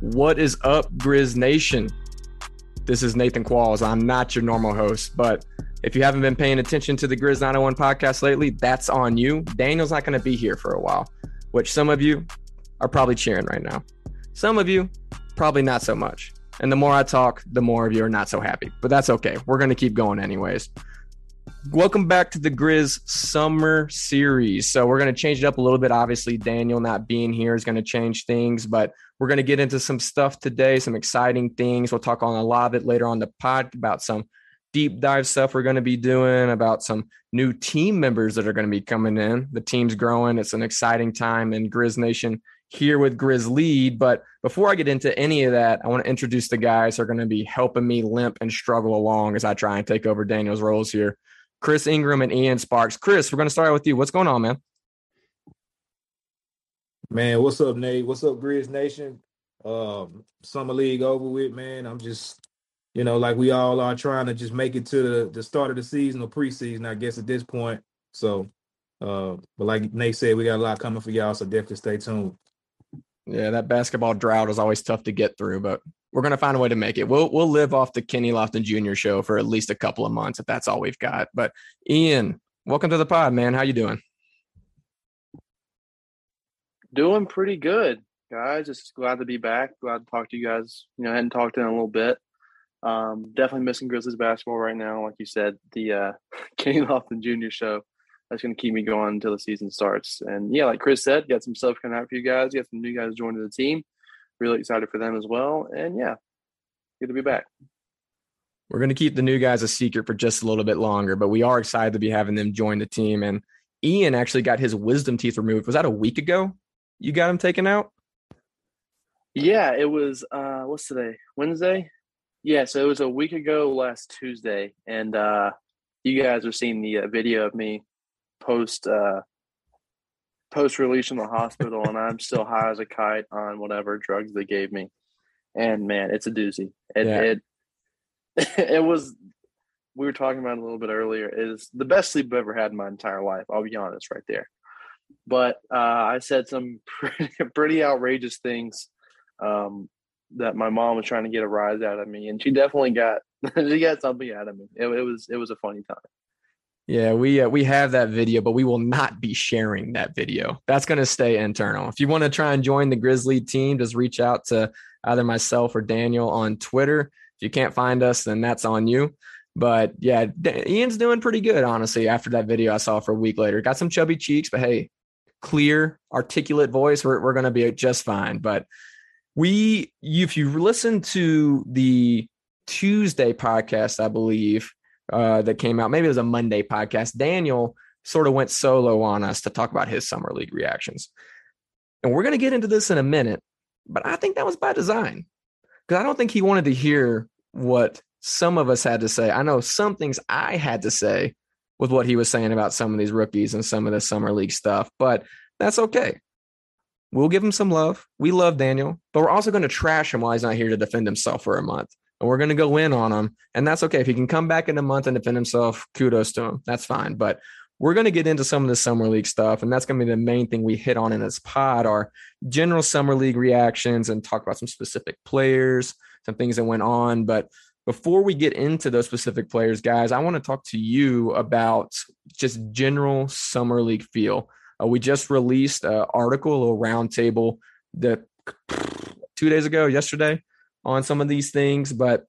What is up, Grizz Nation? This is Nathan Qualls. I'm not your normal host, but if you haven't been paying attention to the Grizz 901 podcast lately, that's on you. Daniel's not going to be here for a while, which some of you are probably cheering right now. Some of you, probably not so much. And the more I talk, the more of you are not so happy, but that's okay. We're going to keep going anyways. Welcome back to the Grizz Summer Series. So, we're going to change it up a little bit. Obviously, Daniel not being here is going to change things, but we're going to get into some stuff today, some exciting things. We'll talk on a lot of it later on the pod about some deep dive stuff we're going to be doing, about some new team members that are going to be coming in. The team's growing. It's an exciting time in Grizz Nation here with Grizz Lead. But before I get into any of that, I want to introduce the guys who are going to be helping me limp and struggle along as I try and take over Daniel's roles here. Chris Ingram and Ian Sparks. Chris, we're going to start with you. What's going on, man? Man, what's up, Nate? What's up, Grizz Nation? Um, summer league over with, man. I'm just, you know, like we all are trying to just make it to the, the start of the season or preseason, I guess, at this point. So, uh, but like Nate said, we got a lot coming for y'all, so definitely stay tuned. Yeah, that basketball drought is always tough to get through, but we're gonna find a way to make it. We'll we'll live off the Kenny Lofton Jr. show for at least a couple of months if that's all we've got. But Ian, welcome to the pod, man. How you doing? Doing pretty good, guys. Just glad to be back. Glad to talk to you guys. You know, I hadn't talked in a little bit. Um, definitely missing Grizzlies basketball right now. Like you said, the uh, Kenny Lofton Jr. show that's going to keep me going until the season starts. And yeah, like Chris said, got some stuff coming out for you guys. Got some new guys joining the team. Really excited for them as well. And yeah, good to be back. We're going to keep the new guys a secret for just a little bit longer, but we are excited to be having them join the team. And Ian actually got his wisdom teeth removed. Was that a week ago? You got him taken out? Yeah, it was uh what's today? Wednesday? Yeah, so it was a week ago last Tuesday and uh you guys are seeing the uh, video of me post uh post release from the hospital and I'm still high as a kite on whatever drugs they gave me. And man, it's a doozy. It Yeah. it it was we were talking about a little bit earlier is the best sleep I've ever had in my entire life. I'll be honest right there. But uh, I said some pretty, pretty outrageous things um, that my mom was trying to get a rise out of me, and she definitely got she got something out of me. It, it was it was a funny time. Yeah, we uh, we have that video, but we will not be sharing that video. That's going to stay internal. If you want to try and join the Grizzly team, just reach out to either myself or Daniel on Twitter. If you can't find us, then that's on you. But yeah, Ian's doing pretty good, honestly. After that video I saw for a week later, got some chubby cheeks, but hey, clear, articulate voice. We're we're going to be just fine. But we, if you listen to the Tuesday podcast, I believe uh, that came out. Maybe it was a Monday podcast. Daniel sort of went solo on us to talk about his summer league reactions. And we're going to get into this in a minute, but I think that was by design because I don't think he wanted to hear what some of us had to say. I know some things I had to say with what he was saying about some of these rookies and some of the summer league stuff, but that's okay. We'll give him some love. We love Daniel, but we're also going to trash him while he's not here to defend himself for a month and we're going to go in on him. And that's okay. If he can come back in a month and defend himself, kudos to him. That's fine. But we're going to get into some of the summer league stuff. And that's going to be the main thing we hit on in this pod are general summer league reactions and talk about some specific players, some things that went on. But before we get into those specific players, guys, I want to talk to you about just general summer league feel. Uh, we just released an article, a roundtable that two days ago, yesterday, on some of these things, but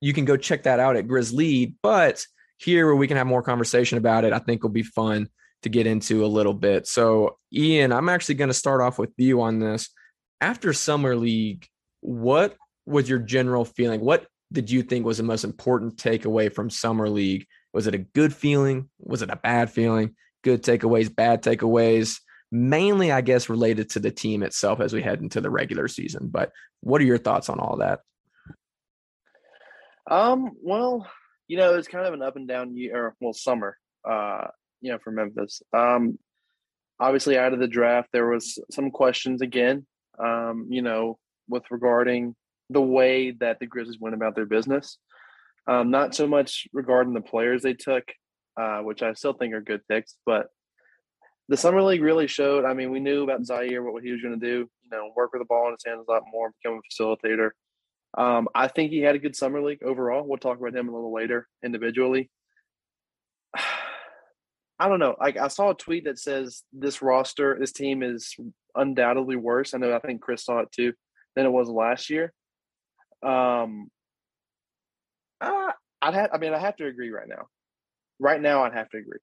you can go check that out at Grizzly. But here where we can have more conversation about it, I think will be fun to get into a little bit. So, Ian, I'm actually going to start off with you on this. After Summer League, what was your general feeling? What did you think was the most important takeaway from Summer League? Was it a good feeling? Was it a bad feeling? Good takeaways, bad takeaways? Mainly, I guess, related to the team itself as we head into the regular season. But what are your thoughts on all that? Um, well, you know, it's kind of an up and down year, well, summer. Uh, you know, for Memphis. Um, obviously, out of the draft, there was some questions again. Um, you know, with regarding the way that the Grizzlies went about their business. Um, not so much regarding the players they took, uh, which I still think are good picks, but the summer league really showed. I mean, we knew about Ziaire what he was going to do. You know, work with the ball in his hands a lot more, become a facilitator. Um, I think he had a good summer league overall. We'll talk about him a little later individually. I don't know. Like I saw a tweet that says this roster, this team is undoubtedly worse. I know. I think Chris saw it too than it was last year. Um, uh, I'd have. I mean, I have to agree right now. Right now, I'd have to agree.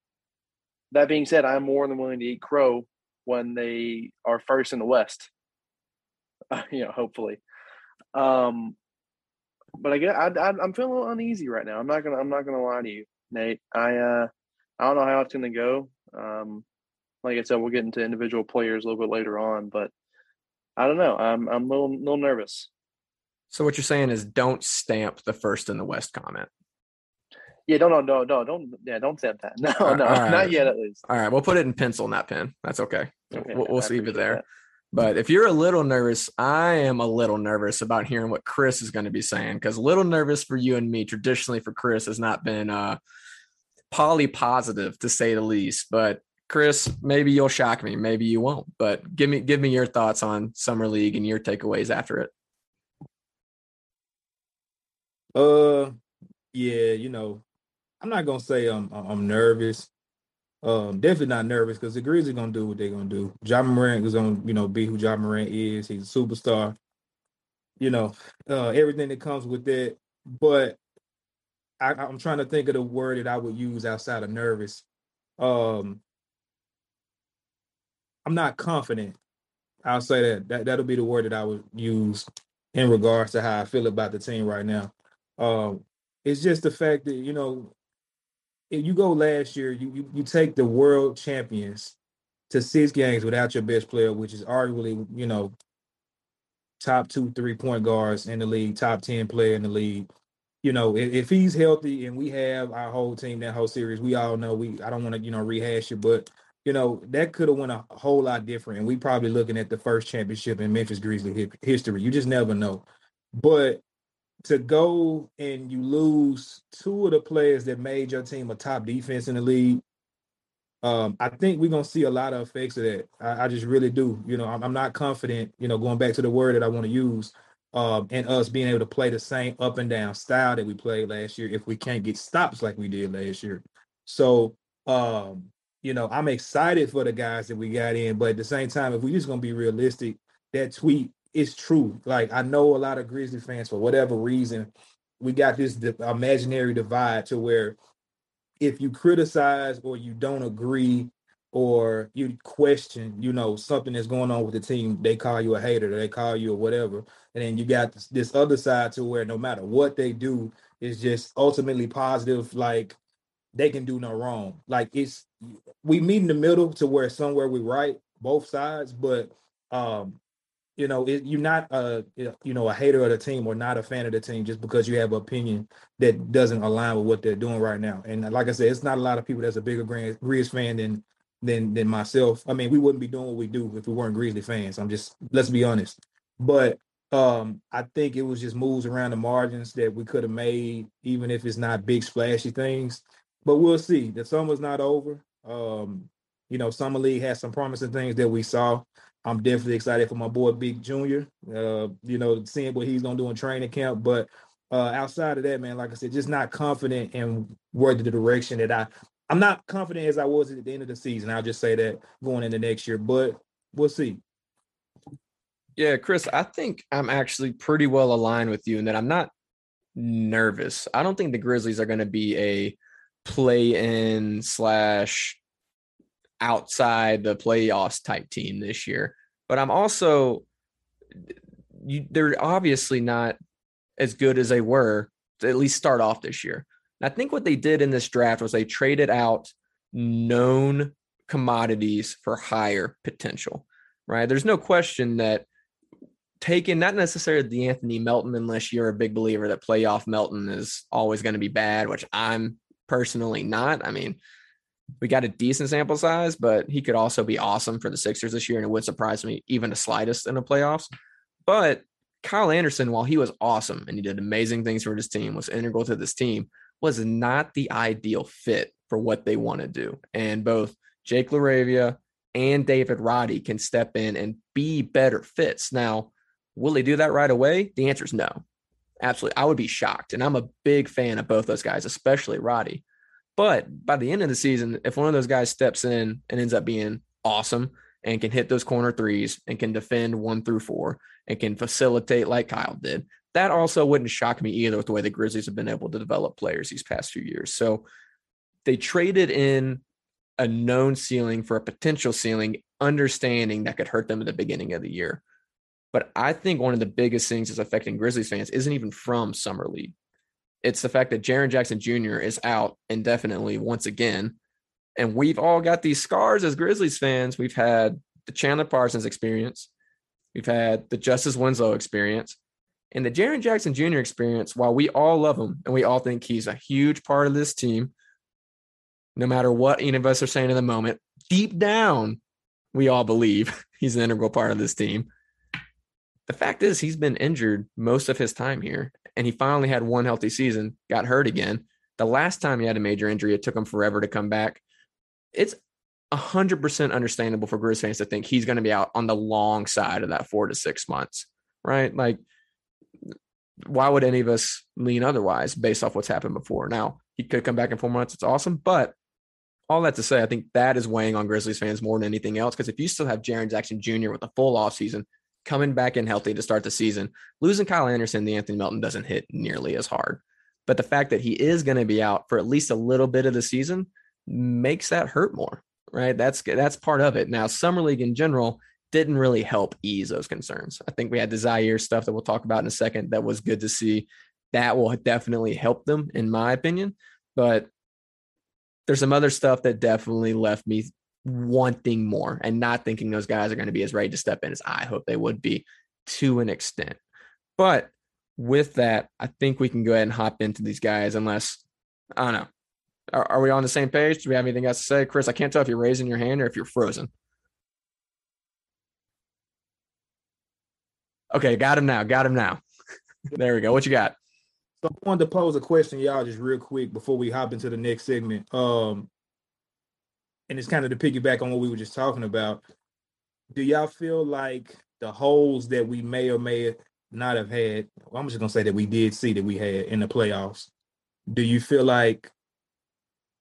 That being said, I'm more than willing to eat crow when they are first in the West. Uh, you know, hopefully. Um, but I get I, I'm feeling a little uneasy right now. I'm not gonna I'm not gonna lie to you, Nate. I uh I don't know how it's gonna go. Um, like I said, we'll get into individual players a little bit later on, but I don't know. I'm I'm a little little nervous. So what you're saying is don't stamp the first in the West comment. Yeah, don't, no, no, no, don't, yeah, don't stamp that. No, no, right. not yet, at least. All right, we'll put it in pencil, not pen. That's okay. okay we'll, we'll leave it there. That. But if you're a little nervous, I am a little nervous about hearing what Chris is going to be saying because a little nervous for you and me. Traditionally, for Chris, has not been uh, poly positive to say the least. But Chris, maybe you'll shock me, maybe you won't. But give me give me your thoughts on summer league and your takeaways after it. Uh, yeah, you know, I'm not gonna say I'm I'm nervous. Um, definitely not nervous because the Grizzlies are gonna do what they're gonna do. Ja Morant is gonna, you know, be who Ja Morant is. He's a superstar. You know, uh, everything that comes with that. But I, I'm trying to think of the word that I would use outside of nervous. Um, I'm not confident. I'll say that. That that'll be the word that I would use in regards to how I feel about the team right now. Um, it's just the fact that you know, if you go last year, you you, you take the world champions to six games without your best player, which is arguably you know top two three point guards in the league, top ten player in the league. You know, if, if he's healthy and we have our whole team that whole series, we all know we. I don't want to you know rehash it, but you know that could have went a whole lot different, and we probably looking at the first championship in Memphis Grizzlies history. You just never know. But to go and you lose two of the players that made your team a top defense in the league, um, I think we're gonna see a lot of effects of that. I, I just really do. You know, I'm, I'm, not confident. You know, going back to the word that I want to use, um, and us being able to play the same up and down style that we played last year if we can't get stops like we did last year. So, um, you know, I'm excited for the guys that we got in, but at the same time, if we just gonna be realistic, that tweet it's true. Like I know a lot of Grizzly fans for whatever reason, we got this di- imaginary divide to where if you criticize or you don't agree or you question, you know, something that's going on with the team, they call you a hater, they call you or whatever. And then you got this, this other side to where no matter what they do, it's just ultimately positive. Like they can do no wrong. Like it's we meet in the middle to where somewhere we right both sides, but um you know, it, you're not a you know a hater of the team or not a fan of the team just because you have an opinion that doesn't align with what they're doing right now. And like I said, it's not a lot of people that's a bigger Grizz fan than than than myself. I mean, we wouldn't be doing what we do if we weren't Grizzly fans. I'm just let's be honest. But um, I think it was just moves around the margins that we could have made, even if it's not big splashy things. But we'll see. The summer's not over. Um, you know, summer league has some promising things that we saw. I'm definitely excited for my boy Big Junior. Uh, you know, seeing what he's gonna do in training camp. But uh, outside of that, man, like I said, just not confident in where the direction that I I'm not confident as I was at the end of the season. I'll just say that going into next year, but we'll see. Yeah, Chris, I think I'm actually pretty well aligned with you in that I'm not nervous. I don't think the Grizzlies are going to be a play in slash outside the playoffs type team this year. But I'm also you, they're obviously not as good as they were to at least start off this year. And I think what they did in this draft was they traded out known commodities for higher potential. Right? There's no question that taking not necessarily the Anthony Melton, unless you're a big believer that playoff Melton is always going to be bad, which I'm personally not. I mean, we got a decent sample size, but he could also be awesome for the Sixers this year, and it would surprise me even the slightest in the playoffs. But Kyle Anderson, while he was awesome and he did amazing things for his team, was integral to this team, was not the ideal fit for what they want to do. And both Jake LaRavia and David Roddy can step in and be better fits. Now, will they do that right away? The answer is no. Absolutely. I would be shocked. And I'm a big fan of both those guys, especially Roddy. But by the end of the season, if one of those guys steps in and ends up being awesome and can hit those corner threes and can defend one through four and can facilitate like Kyle did, that also wouldn't shock me either with the way the Grizzlies have been able to develop players these past few years. So they traded in a known ceiling for a potential ceiling, understanding that could hurt them at the beginning of the year. But I think one of the biggest things that's affecting Grizzlies fans isn't even from Summer League. It's the fact that Jaren Jackson Jr. is out indefinitely once again. And we've all got these scars as Grizzlies fans. We've had the Chandler Parsons experience, we've had the Justice Winslow experience, and the Jaren Jackson Jr. experience. While we all love him and we all think he's a huge part of this team, no matter what any of us are saying in the moment, deep down, we all believe he's an integral part of this team. The fact is, he's been injured most of his time here and he finally had one healthy season, got hurt again. The last time he had a major injury, it took him forever to come back. It's 100% understandable for Grizz fans to think he's going to be out on the long side of that four to six months, right? Like, why would any of us lean otherwise based off what's happened before? Now, he could come back in four months. It's awesome. But all that to say, I think that is weighing on Grizzlies fans more than anything else. Because if you still have Jaren Jackson Jr. with a full offseason, coming back in healthy to start the season. Losing Kyle Anderson, the Anthony Melton doesn't hit nearly as hard. But the fact that he is going to be out for at least a little bit of the season makes that hurt more, right? That's that's part of it. Now, summer league in general didn't really help ease those concerns. I think we had the Ziaire stuff that we'll talk about in a second. That was good to see. That will definitely help them, in my opinion. But there's some other stuff that definitely left me wanting more and not thinking those guys are going to be as ready to step in as I hope they would be to an extent. But with that, I think we can go ahead and hop into these guys unless I don't know. Are, are we on the same page? Do we have anything else to say? Chris, I can't tell if you're raising your hand or if you're frozen. Okay, got him now. Got him now. there we go. What you got? So I wanted to pose a question, y'all, just real quick before we hop into the next segment. Um, and it's kind of to piggyback on what we were just talking about. Do y'all feel like the holes that we may or may not have had, well, I'm just gonna say that we did see that we had in the playoffs. Do you feel like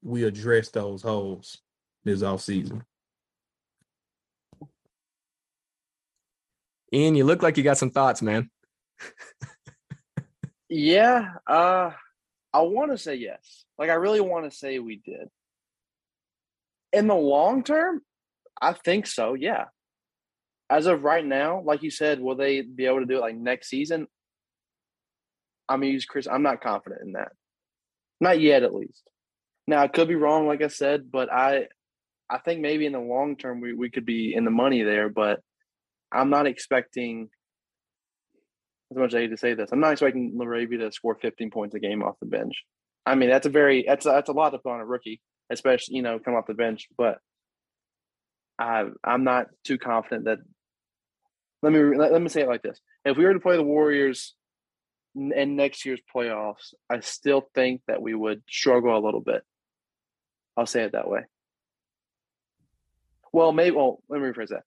we addressed those holes this off season? Ian, you look like you got some thoughts, man. yeah, uh, I want to say yes. Like I really want to say we did in the long term, I think so. Yeah. As of right now, like you said, will they be able to do it like next season? I'm gonna use Chris. I'm not confident in that. Not yet, at least. Now I could be wrong, like I said, but I, I think maybe in the long term we, we could be in the money there. But I'm not expecting. As much as I hate to say this, I'm not expecting LaRavia to score 15 points a game off the bench. I mean, that's a very that's a, that's a lot to put on a rookie especially you know come off the bench. But I I'm not too confident that. Let me let, let me say it like this: If we were to play the Warriors in next year's playoffs, I still think that we would struggle a little bit. I'll say it that way. Well, maybe. Well, let me rephrase that.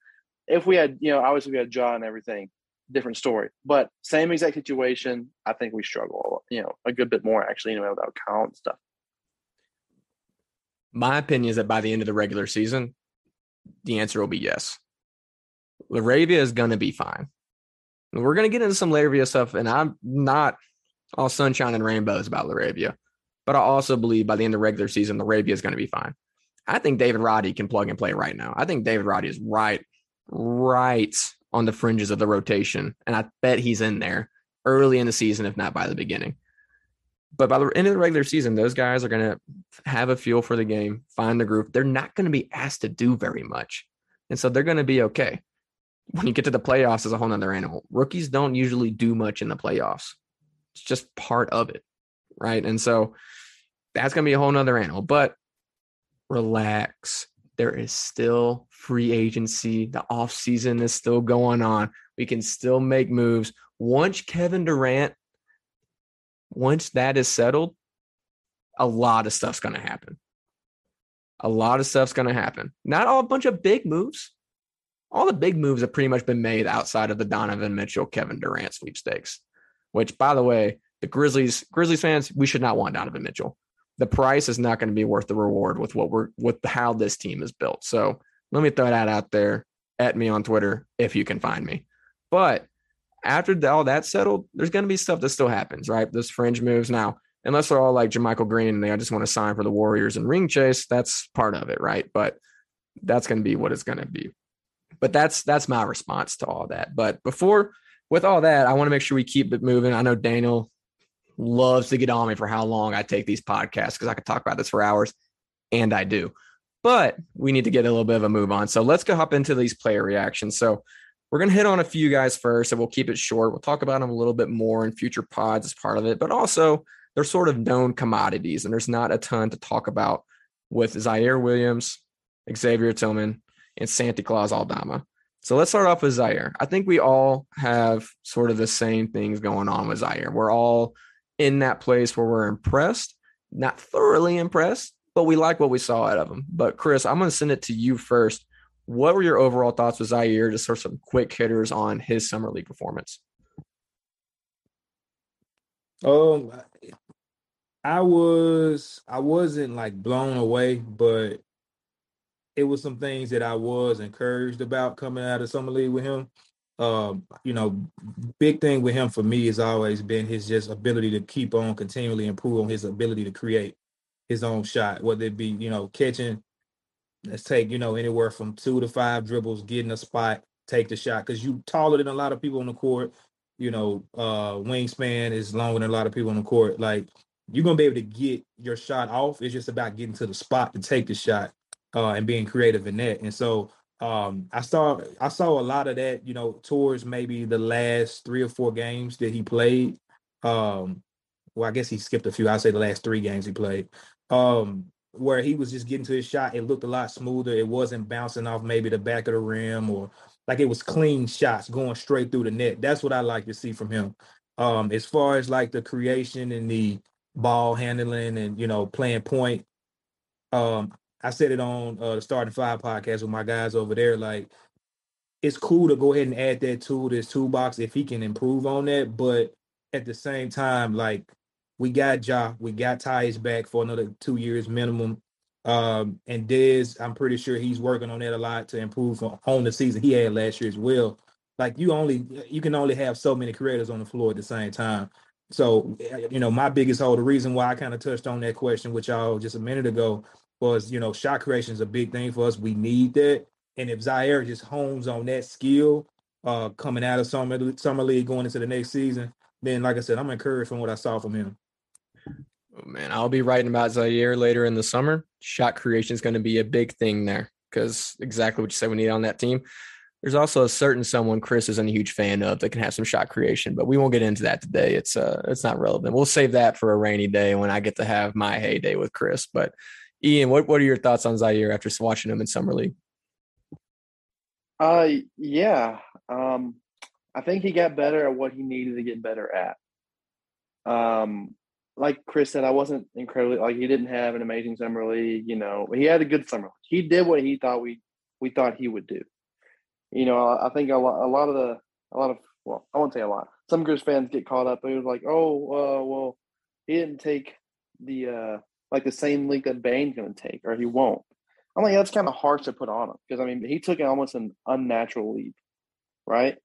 If we had, you know, obviously we had Ja and everything, different story. But same exact situation, I think we struggle, you know, a good bit more actually, you know, without count and stuff. My opinion is that by the end of the regular season, the answer will be yes. LaRavia is going to be fine. We're going to get into some LaRavia stuff, and I'm not all sunshine and rainbows about LaRavia, but I also believe by the end of the regular season, LaRavia is going to be fine. I think David Roddy can plug and play right now. I think David Roddy is right, right on the fringes of the rotation, and I bet he's in there early in the season, if not by the beginning. But by the end of the regular season, those guys are going to have a feel for the game, find the group. They're not going to be asked to do very much. And so they're going to be okay. when you get to the playoffs is a whole nother animal. Rookies don't usually do much in the playoffs. It's just part of it. Right. And so that's gonna be a whole nother animal. But relax. There is still free agency. The off season is still going on. We can still make moves. Once Kevin Durant, once that is settled, a lot of stuff's going to happen. A lot of stuff's going to happen. Not all a bunch of big moves. All the big moves have pretty much been made outside of the Donovan Mitchell, Kevin Durant sweepstakes, which, by the way, the Grizzlies, Grizzlies fans, we should not want Donovan Mitchell. The price is not going to be worth the reward with what we're with how this team is built. So let me throw that out there at me on Twitter if you can find me. But after all that settled, there's going to be stuff that still happens, right? Those fringe moves. Now, unless they're all like JaMychal Green and they just want to sign for the Warriors and ring chase, that's part of it, right? But that's going to be what it's going to be. But that's that's my response to all that. But before with all that, I want to make sure we keep it moving. I know Daniel loves to get on me for how long I take these podcasts because I could talk about this for hours, and I do. But we need to get a little bit of a move on. So let's go hop into these player reactions. So we're going to hit on a few guys first, and we'll keep it short. We'll talk about them a little bit more in future pods as part of it, but also they're sort of known commodities, and there's not a ton to talk about with Ziaire Williams, Xavier Tillman, and Santi Claus Aldama. So let's start off with Ziaire. I think we all have sort of the same things going on with Ziaire. We're all in that place where we're impressed, not thoroughly impressed, but we like what we saw out of him. But Chris, I'm going to send it to you first what were your overall thoughts with Ziaire? Just sort of some quick hitters on his summer league performance. Um, I was I wasn't like blown away, but it was some things that I was encouraged about coming out of summer league with him. Um, you know, big thing with him for me has always been his just ability to keep on continually improve on his ability to create his own shot, whether it be you know catching let's take you know anywhere from two to five dribbles, get in a spot, take the shot because you taller than a lot of people on the court. You know, uh, wingspan is longer than a lot of people on the court. Like you're gonna be able to get your shot off. It's just about getting to the spot to take the shot uh, and being creative in that. And so um, I saw I saw a lot of that. You know, towards maybe the last three or four games that he played. Um, well, I guess he skipped a few. I'd say the last three games he played. Um, where he was just getting to his shot, it looked a lot smoother. It wasn't bouncing off maybe the back of the rim or like it was clean shots going straight through the net. That's what I like to see from him. Um, as far as like the creation and the ball handling and you know playing point, um, I said it on uh, the starting five podcast with my guys over there. Like it's cool to go ahead and add that tool to his toolbox if he can improve on that, but at the same time, like we got Ja, we got Tyus back for another two years minimum. Um, and Dez, I'm pretty sure he's working on that a lot to improve on the season he had last year as well. Like you only you can only have so many creators on the floor at the same time. So you know, my biggest hole, the reason why I kind of touched on that question with y'all just a minute ago was, you know, shot creation is a big thing for us. We need that. And if Ziaire just hones on that skill, uh, coming out of summer summer league going into the next season, then like I said, I'm encouraged from what I saw from him. Oh, man, I'll be writing about Ziaire later in the summer. Shot creation is going to be a big thing there because exactly what you said we need on that team. There's also a certain someone Chris isn't a huge fan of that can have some shot creation, but we won't get into that today. It's uh it's not relevant. We'll save that for a rainy day when I get to have my heyday with Chris. But Ian, what, what are your thoughts on Ziaire after watching him in summer league? Uh yeah. Um I think he got better at what he needed to get better at. Um like Chris said, I wasn't incredibly like he didn't have an amazing summer league. You know, he had a good summer. He did what he thought we we thought he would do. You know, I think a lot, a lot of the a lot of well, I won't say a lot. Some Grizz fans get caught up. It was like, oh, uh, well, he didn't take the uh like the same league that Bane's going to take, or he won't. I'm like, yeah, that's kind of harsh to put on him because I mean, he took almost an unnatural leap, right?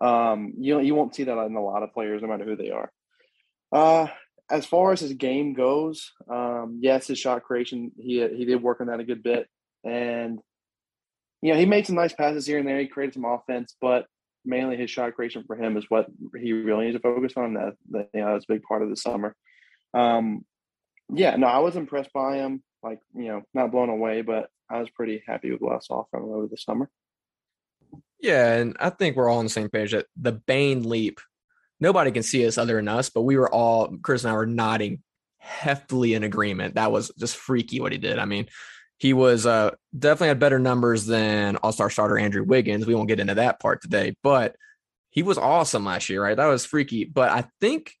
Um, you know, you won't see that in a lot of players, no matter who they are. Uh, as far as his game goes, um, yes, his shot creation he he did work on that a good bit, and you know he made some nice passes here and there. He created some offense, but mainly his shot creation for him is what he really needs to focus on. That, that you know that's a big part of the summer. Um, yeah, no, I was impressed by him. Like you know, not blown away, but I was pretty happy with what I saw from him over the summer. Yeah, and I think we're all on the same page that the Bane leap, nobody can see us other than us, but we were all Chris and I were nodding heftily in agreement. That was just freaky what he did. I mean, he was uh, definitely had better numbers than All-Star starter Andrew Wiggins. We won't get into that part today, but he was awesome last year, right? That was freaky. But I think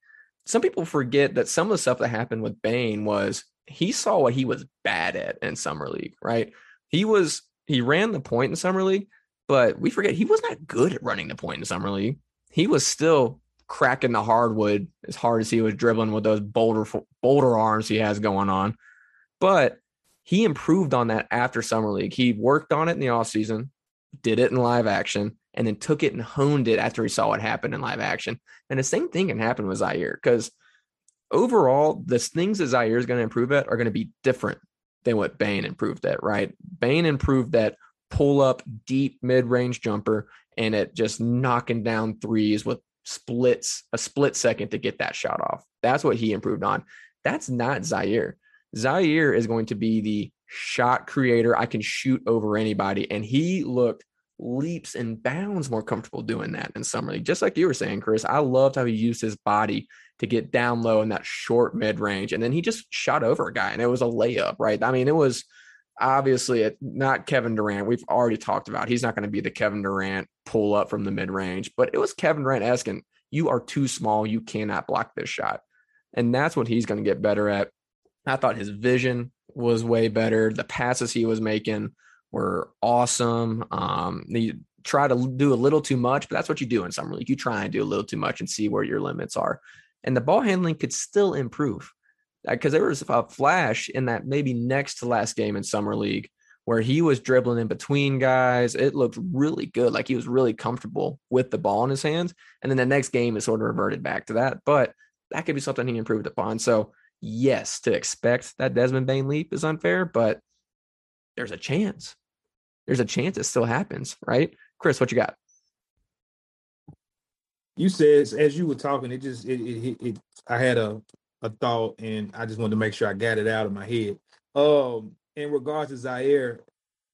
some people forget that some of the stuff that happened with Bane was he saw what he was bad at in summer league, right? He was he ran the point in summer league, but we forget he was not good at running the point in summer league. He was still cracking the hardwood as hard as he was dribbling with those boulder boulder arms he has going on. But he improved on that after summer league. He worked on it in the offseason, did it in live action, and then took it and honed it after he saw what happened in live action. And the same thing can happen with Ziaire because overall, the things that Ziaire is going to improve at are going to be different than what Bane improved at, right? Bane improved that pull up deep mid range jumper and at just knocking down threes with splits, a split second to get that shot off. That's what he improved on. That's not Ziaire. Ziaire is going to be the shot creator. I can shoot over anybody. And he looked leaps and bounds more comfortable doing that in summer league. Just like you were saying, Chris, I loved how he used his body to get down low in that short mid range. And then he just shot over a guy and it was a layup, right? I mean, it was obviously not Kevin Durant. We've already talked about he's not going to be the Kevin Durant pull up from the mid range, but it was Kevin Durant asking, You are too small. You cannot block this shot. And that's what he's going to get better at. I thought his vision was way better. The passes he was making were awesome. Um, he try to do a little too much, but that's what you do in summer league. You try and do a little too much and see where your limits are. And the ball handling could still improve Uh, because there was a flash in that maybe next to last game in summer league where he was dribbling in between guys. It looked really good, like he was really comfortable with the ball in his hands. And then the next game is sort of reverted back to that, but that could be something he improved upon. So yes, to expect that Desmond Bane leap is unfair, but there's a chance. There's a chance it still happens, right? Chris, what you got? You said as you were talking, it just it it, it I had a a thought and I just wanted to make sure I got it out of my head. Um, in regards to Ziaire,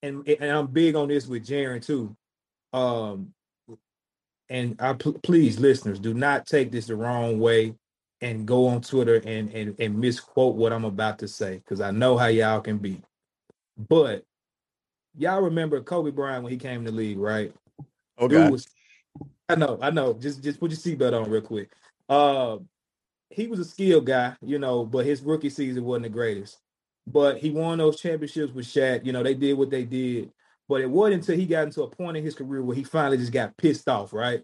and and I'm big on this with Jaren too. Um, and I pl- please, listeners, do not take this the wrong way and go on Twitter and and and misquote what I'm about to say because I know how y'all can be. But y'all remember Kobe Bryant when he came to the league, right? Okay. Was, I know, I know. Just just put your seatbelt on real quick. Uh, he was a skilled guy, you know, but his rookie season wasn't the greatest. But he won those championships with Shaq. You know, they did what they did. But it wasn't until he got into a point in his career where he finally just got pissed off, right?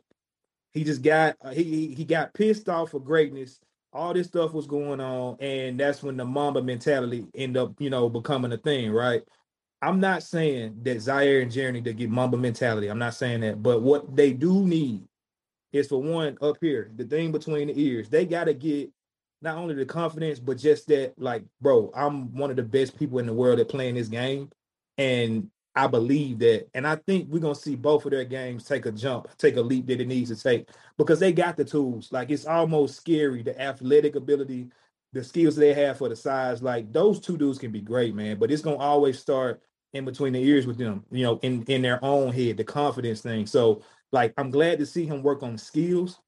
He just got uh, he he got pissed off for greatness. All this stuff was going on, and that's when the Mamba mentality end up, you know, becoming a thing, right? I'm not saying that Ziaire and Jeremy to get Mamba mentality. I'm not saying that, but what they do need is for one up here, the thing between the ears. They got to get not only the confidence, but just that, like, bro, I'm one of the best people in the world at playing this game, and I believe that, and I think we're gonna see both of their games take a jump, take a leap that it needs to take because they got the tools. Like it's almost scary the athletic ability, the skills they have for the size. Like those two dudes can be great, man. But it's gonna always start in between the ears with them, you know, in in their own head, the confidence thing. So like I'm glad to see him work on skills.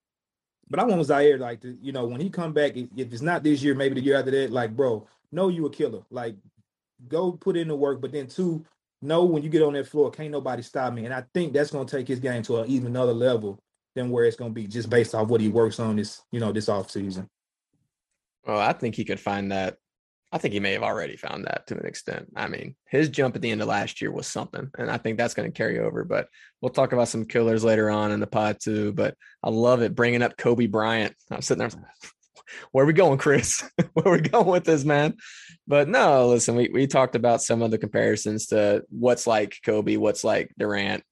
But I want Ziaire like to, you know, when he come back, if it's not this year, maybe the year after that, like, bro, know you a killer. Like, go put in the work. But then two, know when you get on that floor, can't nobody stop me. And I think that's gonna take his game to an even another level than where it's gonna be just based off what he works on this, you know, this off season. Well, I think he could find that. I think he may have already found that to an extent. I mean, his jump at the end of last year was something, and I think that's going to carry over. But we'll talk about some killers later on in the pod too. But I love it bringing up Kobe Bryant. I'm sitting there, where are we going, Chris? where are we going with this, man? But no, listen, we we talked about some of the comparisons to what's like Kobe, what's like Durant,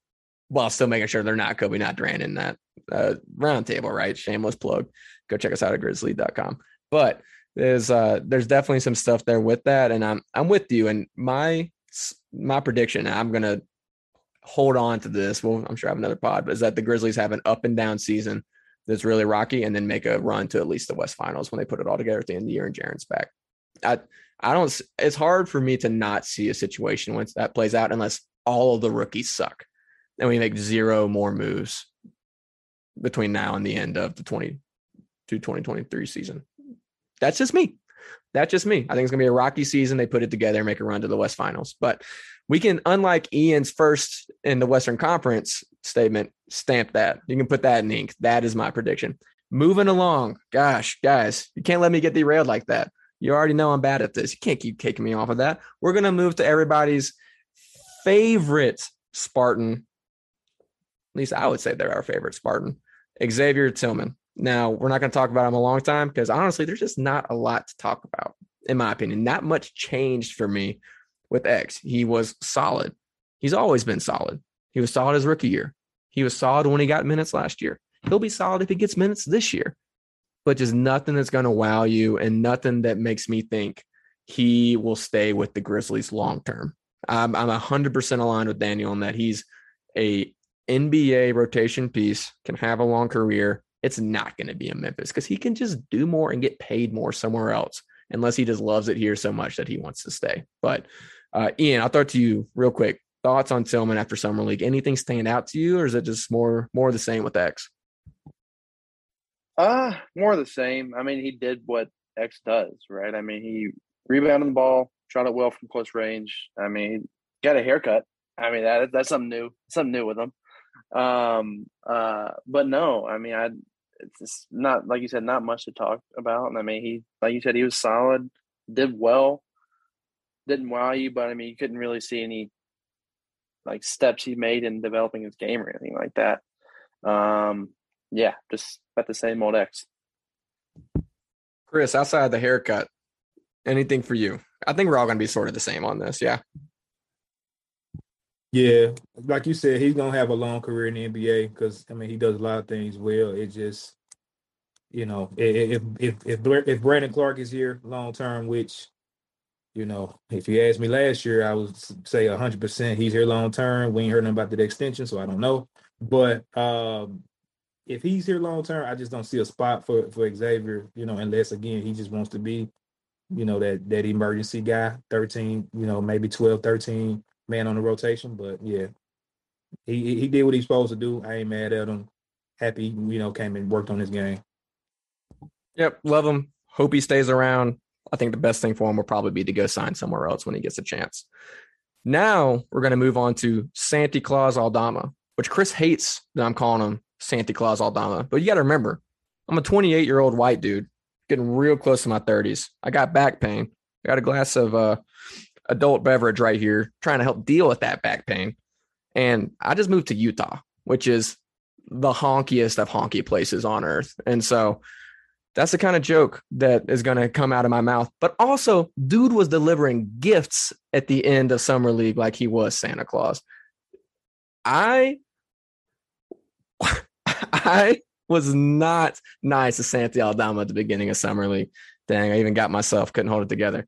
while still making sure they're not Kobe, not Durant in that uh, roundtable, right? Shameless plug. Go check us out at grizzly.com. But there's uh there's definitely some stuff there with that and i'm i'm with you and my my prediction i'm gonna hold on to this well i'm sure i have another pod but is that the grizzlies have an up and down season that's really rocky and then make a run to at least the west finals when they put it all together at the end of the year and Jaren's back i i don't it's hard for me to not see a situation once that plays out unless all of the rookies suck and we make zero more moves between now and the end of the 20 to 2023 season. That's just me. That's just me. I think it's going to be a rocky season. They put it together, and make a run to the West Finals. But we can, unlike Ian's first in the Western Conference statement, stamp that. You can put that in ink. That is my prediction. Moving along. Gosh, guys, you can't let me get derailed like that. You already know I'm bad at this. You can't keep kicking me off of that. We're going to move to everybody's favorite Spartan. At least I would say they're our favorite Spartan, Xavier Tillman. Now, we're not going to talk about him a long time because honestly, there's just not a lot to talk about, in my opinion. Not much changed for me with X. He was solid. He's always been solid. He was solid his rookie year. He was solid when he got minutes last year. He'll be solid if he gets minutes this year, but just nothing that's going to wow you and nothing that makes me think he will stay with the Grizzlies long term. I'm, I'm 100% aligned with Daniel in that he's a NBA rotation piece, can have a long career. It's not going to be in Memphis because he can just do more and get paid more somewhere else, unless he just loves it here so much that he wants to stay. But uh, Ian, I'll throw to you real quick. Thoughts on Tillman after summer league? Anything stand out to you, or is it just more more the same with X? Uh, more the same. I mean, he did what X does, right? I mean, he rebounded the ball, shot it well from close range. I mean, got a haircut. I mean, that that's something new, something new with him. Um, uh, but no, I mean, I it's not like you said, not much to talk about. And I mean, he like you said, he was solid, did well, didn't wow you, but I mean, you couldn't really see any like steps he made in developing his game or anything like that. Um, yeah, just about the same old X. Chris, outside the haircut, anything for you? I think we're all going to be sort of the same on this. Yeah. Yeah, like you said, he's gonna have a long career in the NBA because I mean he does a lot of things well. It just, you know, if if if if Brandon Clarke is here long term, which, you know, if you asked me last year, I would say hundred percent he's here long term. We ain't heard nothing about the extension, so I don't know. But um, if he's here long term, I just don't see a spot for for Xavier. You know, unless again he just wants to be, you know, that that emergency guy, thirteen, you know, maybe 12, 13 man on the rotation. But yeah, he he did what he's supposed to do. I ain't mad at him. Happy, you know, came and worked on his game. Yep, love him. Hope he stays around. I think the best thing for him will probably be to go sign somewhere else when he gets a chance. Now we're going to move on to Santi Claus Aldama, which Chris hates that I'm calling him Santa Claus Aldama. But you got to remember, I'm a 28 year old white dude getting real close to my 30s. I got back pain. I got a glass of uh, adult beverage right here, trying to help deal with that back pain. And I just moved to Utah, which is the honkiest of honky places on earth. And so that's the kind of joke that is going to come out of my mouth. But also, dude was delivering gifts at the end of Summer League like he was Santa Claus. I I was not nice to Santi Aldama at the beginning of Summer League. Dang, I even got myself, couldn't hold it together.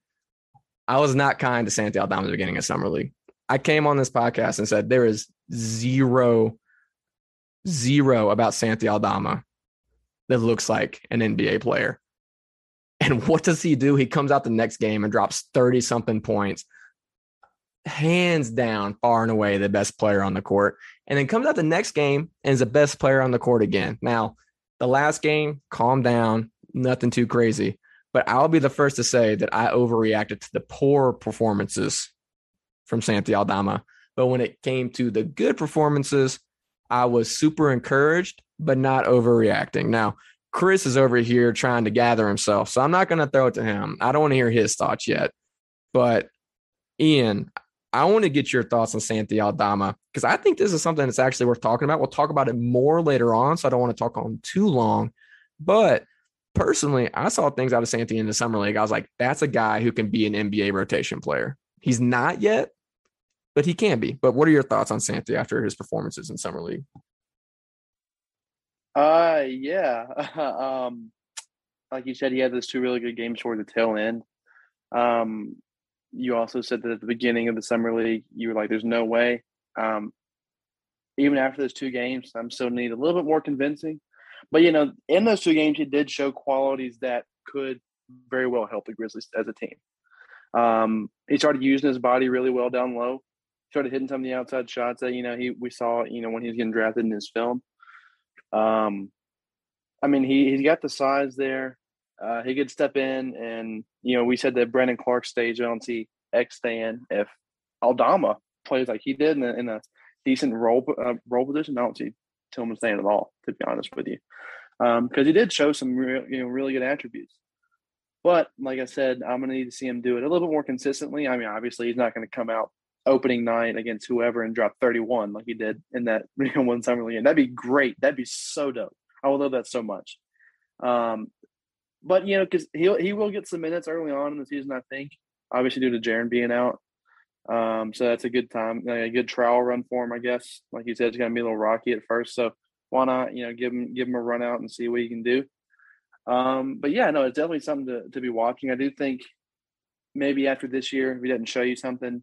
I was not kind to Santi Aldama at the beginning of Summer League. I came on this podcast and said there is zero, zero about Santi Aldama that looks like an NBA player. And what does he do? He comes out the next game and drops 30 something points. Hands down, far and away, the best player on the court and then comes out the next game and is the best player on the court again. Now, the last game, calm down, nothing too crazy. But I'll be the first to say that I overreacted to the poor performances from Santi Aldama. But when it came to the good performances, I was super encouraged, but not overreacting. Now, Chris is over here trying to gather himself. So I'm not going to throw it to him. I don't want to hear his thoughts yet. But Ian, I want to get your thoughts on Santi Aldama because I think this is something that's actually worth talking about. We'll talk about it more later on, so I don't want to talk on too long. But personally, I saw things out of Santi in the summer league. I was like, that's a guy who can be an NBA rotation player. He's not yet, but he can be. But what are your thoughts on Santi after his performances in summer league? Uh, yeah. um, like you said, he had those two really good games toward the tail end. Um, you also said that at the beginning of the summer league, you were like, "There's no way." Um, even after those two games, I'm still need a little bit more convincing. But you know, in those two games, he did show qualities that could very well help the Grizzlies as a team. Um, he started using his body really well down low. started hitting some of the outside shots that you know he we saw you know when he was getting drafted in his film. Um, I mean he he's got the size there. Uh, he could step in, and you know we said that Brandon Clarke stage. I don't see X staying if Aldama plays like he did in a, in a decent role uh, role position. I don't see Tillman staying at all. To be honest with you, because um, he did show some real you know really good attributes. But like I said, I'm going to need to see him do it a little bit more consistently. I mean, obviously, he's not going to come out opening night against whoever and drop 31 like he did in that one summer league. That'd be great. That'd be so dope. I will love that so much. Um, but you know, because he he will get some minutes early on in the season, I think. Obviously, due to Jaren being out, um, so that's a good time, a good trial run for him, I guess. Like you said, it's gonna be a little rocky at first, so why not, you know, give him give him a run out and see what he can do. Um, but yeah, no, it's definitely something to, to be watching. I do think maybe after this year, if he doesn't show you something,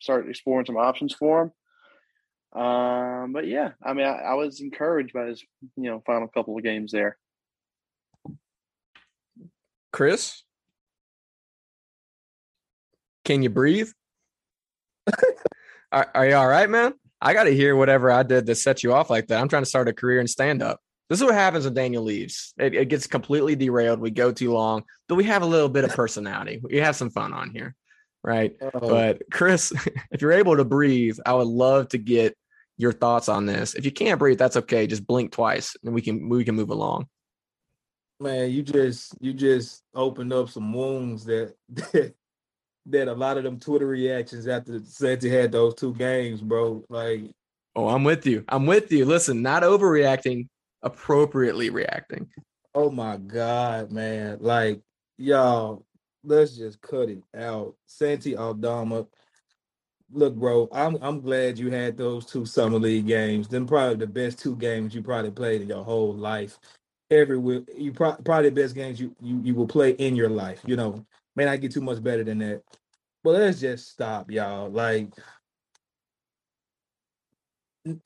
start exploring some options for him. Um, but yeah, I mean, I, I was encouraged by his, you know, final couple of games there. Chris, can you breathe? are, are you all right, man? I got to hear whatever I did to set you off like that. I'm trying to start a career in stand up. This is what happens when Daniel leaves. It, it, gets completely derailed. We go too long, but we have a little bit of personality. We have some fun on here, right? Oh. But Chris, if you're able to breathe, I would love to get your thoughts on this. If you can't breathe, that's okay. Just blink twice, and we can we can move along. Man, you just you just opened up some wounds that that, that a lot of them Twitter reactions after Santi had those two games, bro. Like, oh, I'm with you. I'm with you. Listen, not overreacting, appropriately reacting. Oh my god, man! Like, y'all, let's just cut it out. Santi Aldama. Look, bro, I'm I'm glad you had those two summer league games. Them probably the best two games you probably played in your whole life. Everywhere, you pro- probably the best games you, you you will play in your life. You know, may not get too much better than that. But let's just stop, y'all. Like,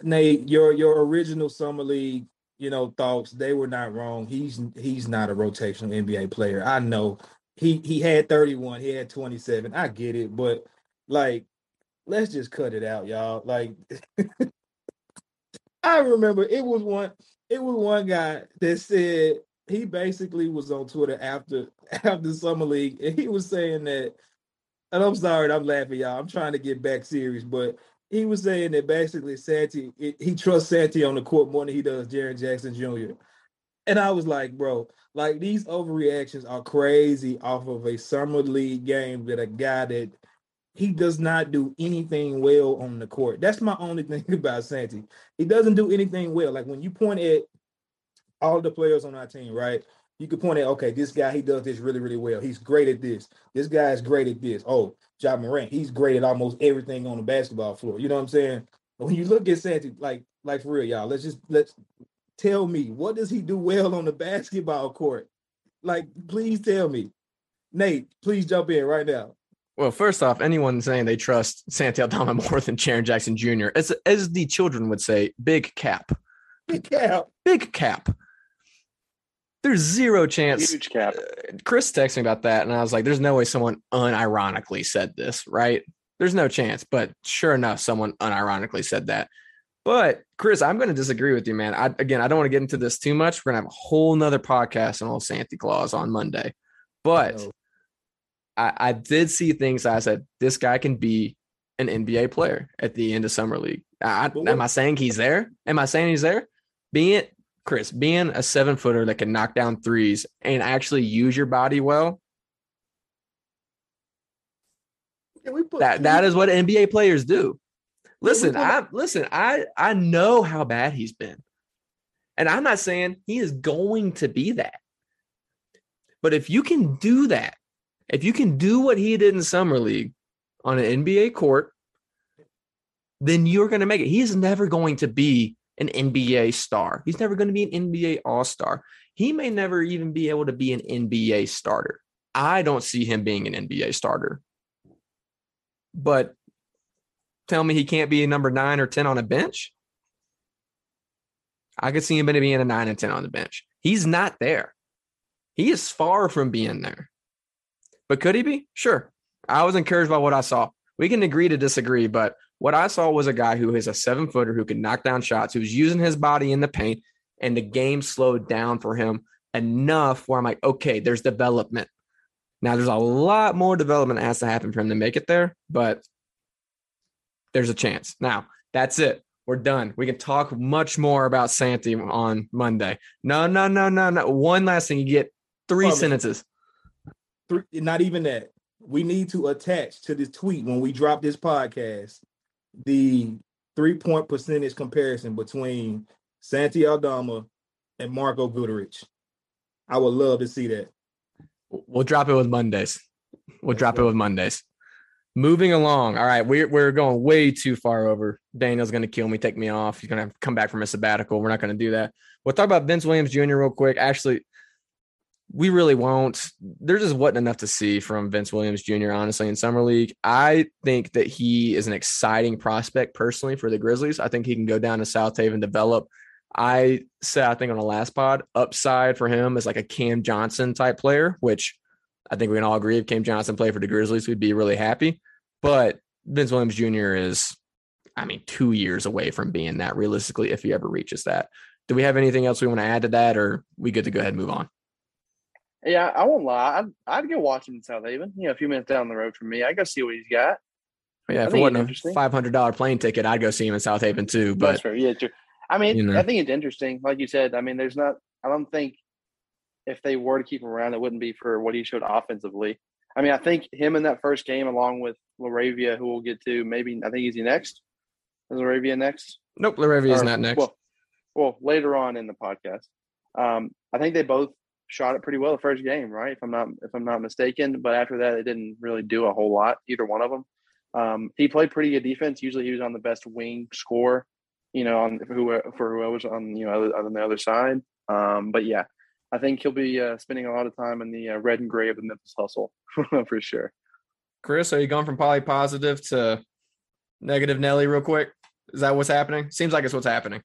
Nate, your your original summer league you know, thoughts, they were not wrong. He's he's not a rotational NBA player. I know he he had 31, he had 27. I get it, but like, let's just cut it out, y'all. Like I remember it was one it was one guy that said he basically was on Twitter after after summer league and he was saying that and I'm sorry, I'm laughing, y'all. I'm trying to get back serious, but he was saying that basically Santi he trusts Santi on the court more than he does Jaren Jackson Jr. And I was like, bro, like these overreactions are crazy off of a summer league game that a guy that he does not do anything well on the court. That's my only thing about Santi. He doesn't do anything well. Like when you point at all the players on our team, right? You could point at, okay, this guy, he does this really, really well. He's great at this. This guy is great at this. Oh, Ja Morant, he's great at almost everything on the basketball floor. You know what I'm saying? But when you look at Santi, like, like for real, y'all, let's just let's tell me what does he do well on the basketball court? Like, please tell me. Nate, please jump in right now. Well, first off, anyone saying they trust Santi Aldama more than Jaren Jackson Jr., as as the children would say, big cap. Big cap. Big cap. There's zero chance. Huge cap. Uh, Chris texted me about that, and I was like, "There's no way someone unironically said this, right? There's no chance." But sure enough, someone unironically said that. But Chris, I'm going to disagree with you, man. I, again, I don't want to get into this too much. We're going to have a whole nother podcast on old Santa Claus on Monday. But I, I did see things. I said this guy can be an NBA player at the end of summer league. I, am I saying he's there? Am I saying he's there? Being Chris, being a seven footer that can knock down threes and actually use your body well, put, that that is what NBA players do. Listen, I listen, I I know how bad he's been. And I'm not saying he is going to be that. But if you can do that, if you can do what he did in summer league on an NBA court, then you're going to make it. He is never going to be an NBA star. He's never going to be an NBA all star. He may never even be able to be an NBA starter. I don't see him being an NBA starter. But tell me he can't be a number nine or 10 on a bench? I could see him being a nine and 10 on the bench. He's not there. He is far from being there. But could he be? Sure. I was encouraged by what I saw. We can agree to disagree, but What I saw was a guy who is a seven footer who can knock down shots, who's using his body in the paint, and the game slowed down for him enough where I'm like, okay, there's development. Now, there's a lot more development that has to happen for him to make it there, but there's a chance. Now, that's it. We're done. We can talk much more about Santi on Monday. No, no, no, no, no. One last thing. You get three sentences. Three, not even that. We need to attach to this tweet when we drop this podcast the three point percentage comparison between Santi Aldama and Marko Guduric. I would love to see that. We'll drop it with Mondays. We'll That's drop it with Mondays. Moving along. All right, we're we're going way too far over. Daniel's going to kill me, take me off. He's going to come back from a sabbatical. We're not going to do that. We'll talk about Vince Williams Jr. real quick. Actually, we really won't. There just wasn't enough to see from Vince Williams Jr. Honestly, in summer league, I think that he is an exciting prospect personally for the Grizzlies. I think he can go down to Southaven, develop. I said I think on the last pod, upside for him is like a Cam Johnson type player, which I think we can all agree if Cam Johnson played for the Grizzlies, we'd be really happy. But Vince Williams Jr. is, I mean, two years away from being that realistically if he ever reaches that. Do we have anything else we want to add to that, or we good to go ahead and move on? Yeah, I won't lie. I'd, I'd go watch him in Southaven. You know, a few minutes down the road from me, I go see what he's got. Yeah, if it wasn't a five hundred dollar plane ticket, I'd go see him in Southaven too. But yeah, true. I mean, you know. I think it's interesting. Like you said, I mean, there's not. I don't think if they were to keep him around, it wouldn't be for what he showed offensively. I mean, I think him in that first game, along with LaRavia, who we'll get to, maybe I think he's the next. Is LaRavia next? Nope, LaRavia is not next. Well, well, later on in the podcast, um, I think they both shot it pretty well the first game, right? If I'm not if I'm not mistaken. But after that, it didn't really do a whole lot. Either one of them. Um, he played pretty good defense. Usually, he was on the best wing score. You know, on who for whoever's on you know other, on the other side. Um, but yeah, I think he'll be uh, spending a lot of time in the uh, red and gray of the Memphis hustle for sure. Chris, are you going from poly positive to negative Nelly real quick? Is that what's happening? Seems like it's what's happening.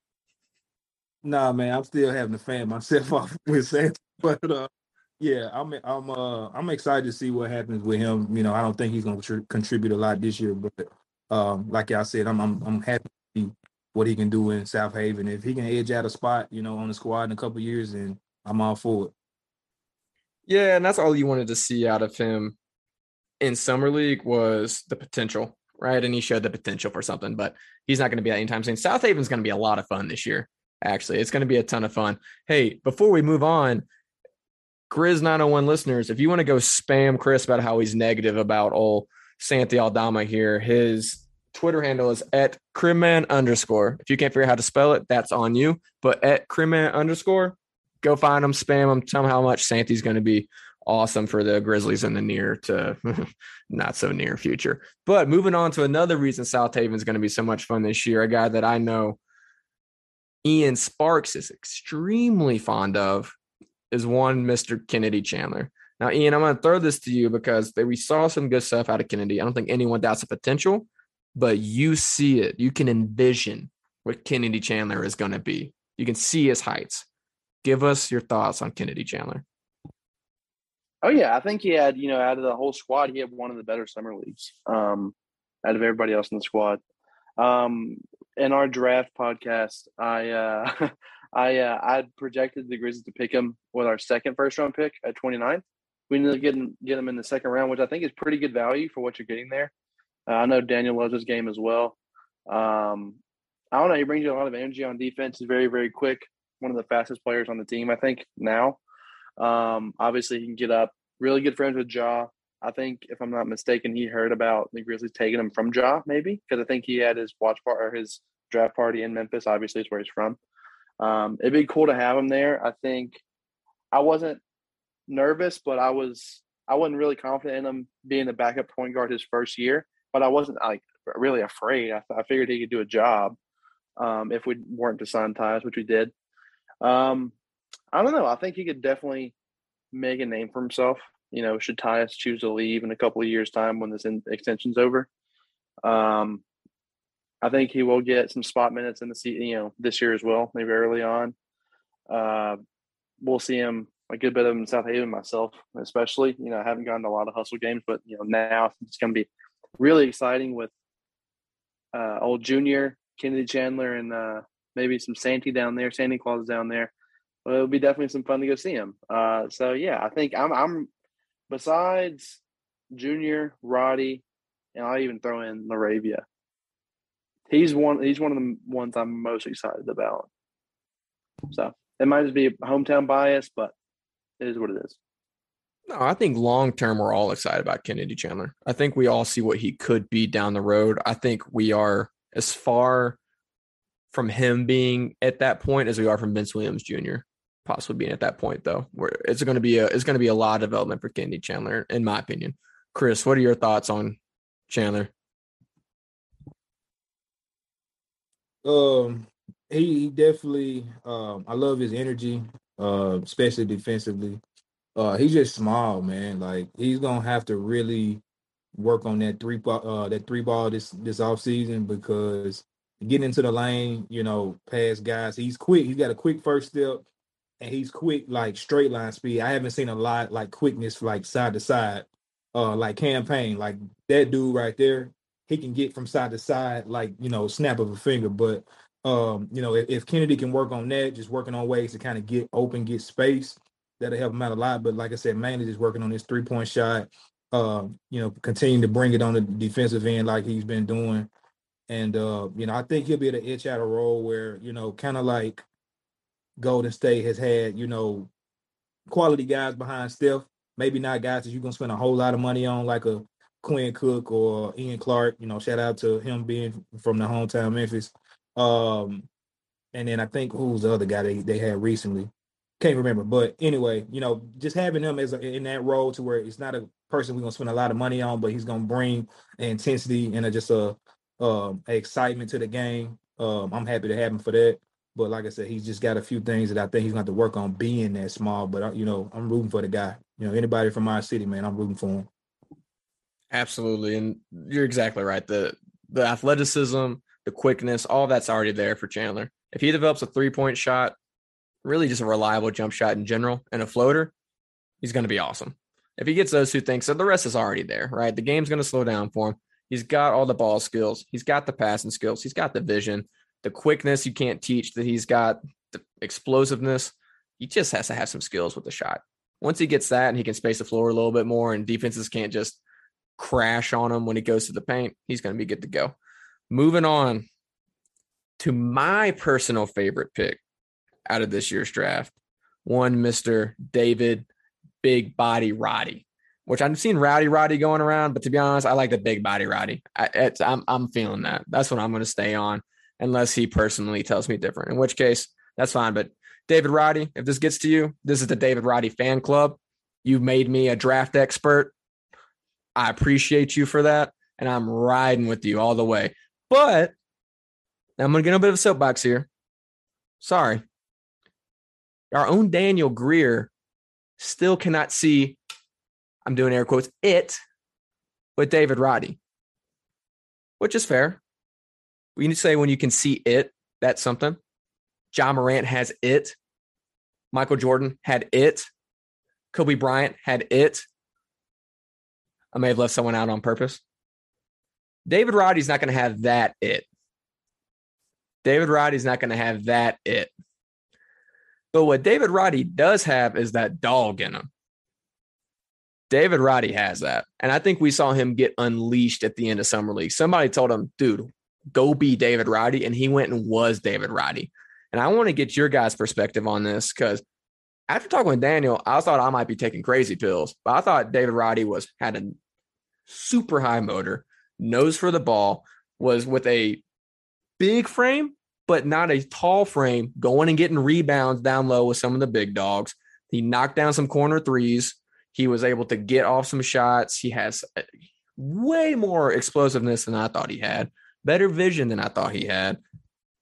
Nah, man, I'm still having to fan myself off with Santa, but uh, yeah, I'm I'm uh I'm excited to see what happens with him. You know, I don't think he's going to contribute a lot this year, but um, like I said, I'm I'm I'm happy what he can do in Southaven. If he can edge out a spot, you know, on the squad in a couple years, then I'm all for it. Yeah, and that's all you wanted to see out of him in summer league was the potential, right? And he showed the potential for something, but he's not going to be that anytime soon. Southaven's going to be a lot of fun this year actually. It's going to be a ton of fun. Hey, before we move on, Grizz 901 listeners, if you want to go spam Chris about how he's negative about old Santi Aldama here, his Twitter handle is at Crimman underscore. If you can't figure out how to spell it, that's on you. But at Crimman underscore, go find him, spam him, tell him how much Santi's going to be awesome for the Grizzlies in the near to not so near future. But moving on to another reason Southaven is going to be so much fun this year, a guy that I know Ian Sparks is extremely fond of is one Mr. Kennedy Chandler. Now, Ian, I'm going to throw this to you because we saw some good stuff out of Kennedy. I don't think anyone doubts the potential, but you see it. You can envision what Kennedy Chandler is going to be. You can see his heights. Give us your thoughts on Kennedy Chandler. Oh yeah, I think he had you know out of the whole squad, he had one of the better summer leagues um, out of everybody else in the squad. Um, in our draft podcast, I uh, I uh, I projected the Grizzlies to pick him with our second first round pick at 29th. We ended up getting get him in the second round, which I think is pretty good value for what you're getting there. Uh, I know Daniel loves his game as well. Um, I don't know. He brings you a lot of energy on defense. He's very very quick. One of the fastest players on the team, I think now. Um, obviously, he can get up. Really good friends with Ja. I think, if I'm not mistaken, he heard about the Grizzlies taking him from Ja, maybe because I think he had his watch part or his draft party in Memphis. Obviously, is where he's from. Um, it'd be cool to have him there. I think I wasn't nervous, but I was I wasn't really confident in him being the backup point guard his first year. But I wasn't like really afraid. I, I figured he could do a job um, if we weren't to sign Tyus, which we did. Um, I don't know. I think he could definitely make a name for himself you know, should Tyus choose to leave in a couple of years' time when this in, extension's over. Um, I think he will get some spot minutes in the season, you know, this year as well, maybe early on. Uh, we'll see him a good bit of him in Southaven myself, especially. You know, I haven't gotten a lot of hustle games, but you know, now it's going to be really exciting with uh, old Junior, Kennedy Chandler, and uh, maybe some Santy down there, Santy Claus down there. Well, it'll be definitely some fun to go see him. Uh, so yeah, I think I'm. I'm besides Junior, Roddy, and I'll even throw in LaRavia. He's one. He's one of the ones I'm most excited about. So it might just be hometown bias, but it is what it is. No, I think long term we're all excited about Kennedy Chandler. I think we all see what he could be down the road. I think we are as far from him being at that point as we are from Vince Williams Jr. Possibly being at that point though, where it's going to be a it's going to be a lot of development for Kennedy Chandler, in my opinion. Chris, what are your thoughts on Chandler? Um, he, he definitely. Um, I love his energy, uh, especially defensively. Uh, he's just small, man. Like he's gonna have to really work on that three uh, that three ball this this off season because getting into the lane, you know, past guys. He's quick. He's got a quick first step, and he's quick like straight line speed. I haven't seen a lot like quickness like side to side, uh, like Cam Payne Like that dude right there, he can get from side to side like you know snap of a finger. But um, you know, if, if Kennedy can work on that, just working on ways to kind of get open, get space, that'll help him out a lot. But like I said, mainly just working on his three point shot. Uh, you know, continuing to bring it on the defensive end like he's been doing. And uh, you know, I think he'll be able to itch out a role where, you know, kind of like Golden State has had, you know, quality guys behind Steph. Maybe not guys that you're gonna spend a whole lot of money on, like a Quinn Cook or Ian Clark. You know, shout out to him being from the hometown Memphis. Um, and then I think who's the other guy they, they had recently? Can't remember. But anyway, you know, just having him as a, in that role to where it's not a person we're gonna spend a lot of money on, but he's gonna bring intensity and a, just a um, excitement to the game. Um, I'm happy to have him for that. But like I said, he's just got a few things that I think he's going to to work on being that small. But uh, you know, I'm rooting for the guy. You know, anybody from my city, man, I'm rooting for him. Absolutely, and you're exactly right. the The athleticism, the quickness, all that's already there for Chandler. If he develops a three point shot, really just a reliable jump shot in general, and a floater, he's going to be awesome. If he gets those two things, so the rest is already there, right? The game's going to slow down for him. He's got all the ball skills. He's got the passing skills. He's got the vision, the quickness you can't teach. That he's got the explosiveness. He just has to have some skills with the shot. Once he gets that and he can space the floor a little bit more, and defenses can't just crash on him when he goes to the paint, he's going to be good to go. Moving on to my personal favorite pick out of this year's draft, one Mr. David Big Body Roddy which I've seen Rowdy Roddy going around, but to be honest, I like the big body Roddy. I, I'm I'm feeling that. That's what I'm going to stay on, unless he personally tells me different. In which case, that's fine. But David Roddy, if this gets to you, this is the David Roddy fan club. You've made me a draft expert. I appreciate you for that, and I'm riding with you all the way. But I'm going to get a bit of a soapbox here. Sorry, our own Daniel Greer still cannot see I'm doing air quotes, it with David Roddy, which is fair. We to say when you can see it, that's something. Ja Morant has it. Michael Jordan had it. Kobe Bryant had it. I may have left someone out on purpose. David Roddy's not going to have that it. David Roddy's not going to have that it. But what David Roddy does have is that dog in him. David Roddy has that. And I think we saw him get unleashed at the end of Summer League. Somebody told him, dude, go be David Roddy. And he went and was David Roddy. And I want to get your guys' perspective on this because after talking with Daniel, I thought I might be taking crazy pills, but I thought David Roddy was had a super high motor, nose for the ball, was with a big frame, but not a tall frame, going and getting rebounds down low with some of the big dogs. He knocked down some corner threes. He was able to get off some shots. He has uh, way more explosiveness than I thought he had, better vision than I thought he had.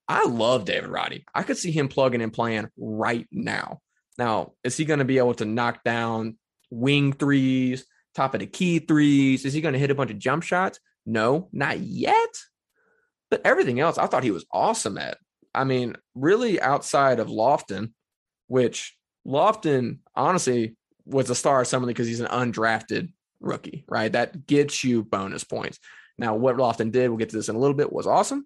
I love David Roddy. I could see him plugging and playing right now. Now, is he going to be able to knock down wing threes, top of the key threes? Is he going to hit a bunch of jump shots? No, not yet. But everything else, I thought he was awesome at. I mean, really outside of Lofton, which Lofton, honestly, was a star of because he's an undrafted rookie, right? That gets you bonus points. Now, what Lofton did, we'll get to this in a little bit, was awesome.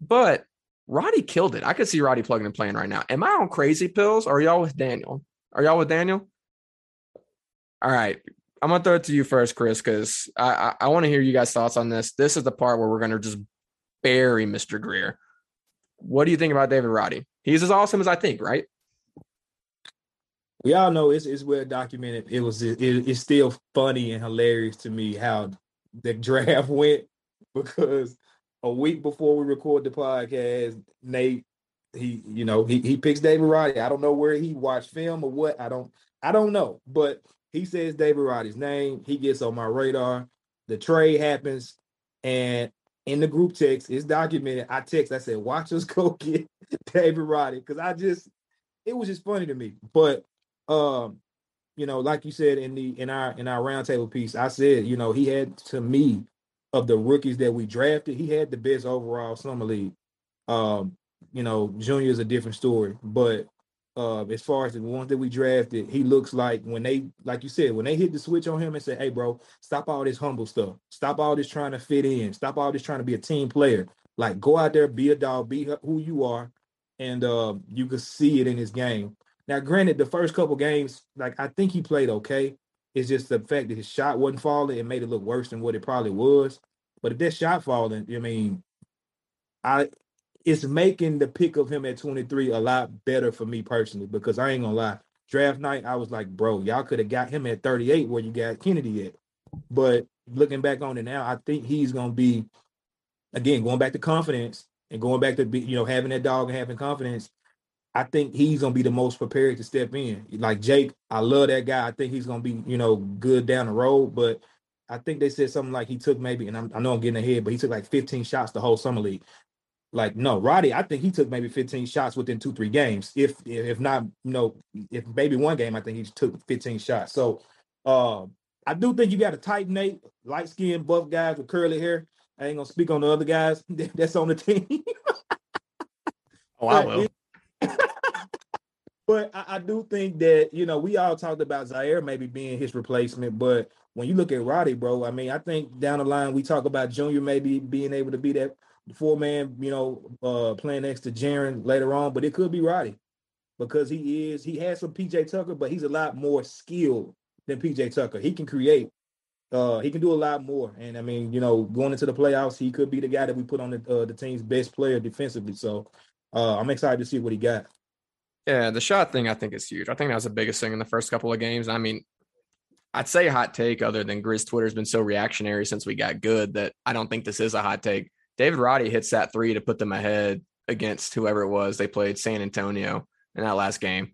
But Roddy killed it. I could see Roddy plugging and playing right now. Am I on crazy pills? Or are y'all with Daniel? Are y'all with Daniel? All right. I'm gonna throw it to you first, Chris, because I I, I want to hear you guys' thoughts on this. This is the part where we're gonna just bury Mr. Greer. What do you think about David Roddy? He's as awesome as I think, right? We all know it's it's well documented. It was it, it's still funny and hilarious to me how the draft went because a week before we record the podcast, Nate he you know he he picks David Roddy. I don't know where he watched film or what. I don't I don't know, but he says David Roddy's name. He gets on my radar. The trade happens, and in the group text, it's documented. I text. I said, "Watch us go get David Roddy," because I just it was just funny to me. But um, you know, like you said in the in our in our roundtable piece, I said, you know, he had to me of the rookies that we drafted, he had the best overall summer league. Um, you know, Junior is a different story, but uh, as far as the ones that we drafted, he looks like when they, like you said, when they hit the switch on him and say, "Hey, bro, stop all this humble stuff. Stop all this trying to fit in. Stop all this trying to be a team player. Like, go out there, be a dog, be who you are." And uh, you could see it in his game. Now, granted, the first couple games, like I think he played okay. It's just the fact that his shot wasn't falling. It made it look worse than what it probably was. But if that shot falling, I mean, I it's making the pick of him at 23 a lot better for me personally because I ain't gonna lie. Draft night, I was like, bro, y'all could have got him at 38 where you got Kennedy at. But looking back on it now, I think he's gonna be again going back to confidence and going back to be, you know, having that dog and having confidence. I think he's gonna be the most prepared to step in. Like Jake, I love that guy. I think he's gonna be, you know, good down the road. But I think they said something like he took maybe, and I'm, i know I'm getting ahead, but he took like 15 shots the whole summer league. Like no, Roddy, I think he took maybe 15 shots within two, three games. If if not, you know, if maybe one game, I think he took 15 shots. So uh, I do think you got a tight Nate, light skinned buff guys with curly hair. I ain't gonna speak on the other guys that's on the team. oh, I will. But I, I, do think that you know we all talked about Ziaire maybe being his replacement, but when you look at Roddy, bro, I mean, I think down the line we talk about Junior maybe being able to be that four man, you know, uh, playing next to Jaren later on, but it could be Roddy because he is he has some PJ Tucker, but he's a lot more skilled than PJ Tucker. He can create. Uh, he can do a lot more, and I mean, you know, going into the playoffs, he could be the guy that we put on the uh, the team's best player defensively. So, uh, I'm excited to see what he got. Yeah, the shot thing I think is huge. I think that was the biggest thing in the first couple of games. I mean, I'd say hot take other than Grizz Twitter's been so reactionary since we got good that I don't think this is a hot take. David Roddy hits that three to put them ahead against whoever it was. They played San Antonio in that last game.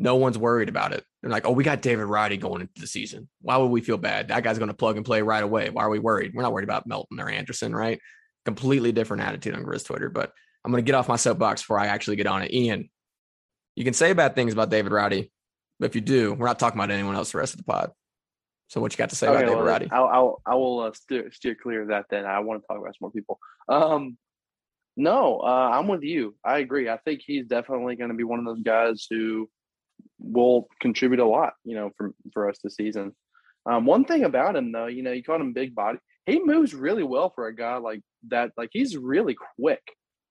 No one's worried about it. They're like, oh, we got David Roddy going into the season. Why would we feel bad? That guy's going to plug and play right away. Why are we worried? We're not worried about Melton or Anderson, right? Completely different attitude on Grizz Twitter. But I'm going to get off my soapbox before I actually get on it. Ian, you can say bad things about David Roddy, but if you do, we're not talking about anyone else the rest of the pod. So what you got to say okay, about David well, Roddy? I'll, I'll, I will uh, steer, steer clear of that. Then I want to talk about some more people. Um, no, uh, I'm with you. I agree. I think he's definitely going to be one of those guys who will contribute a lot. You know, for for us this season. Um, one thing about him though, you know, you called him big body. He moves really well for a guy like that. Like he's really quick.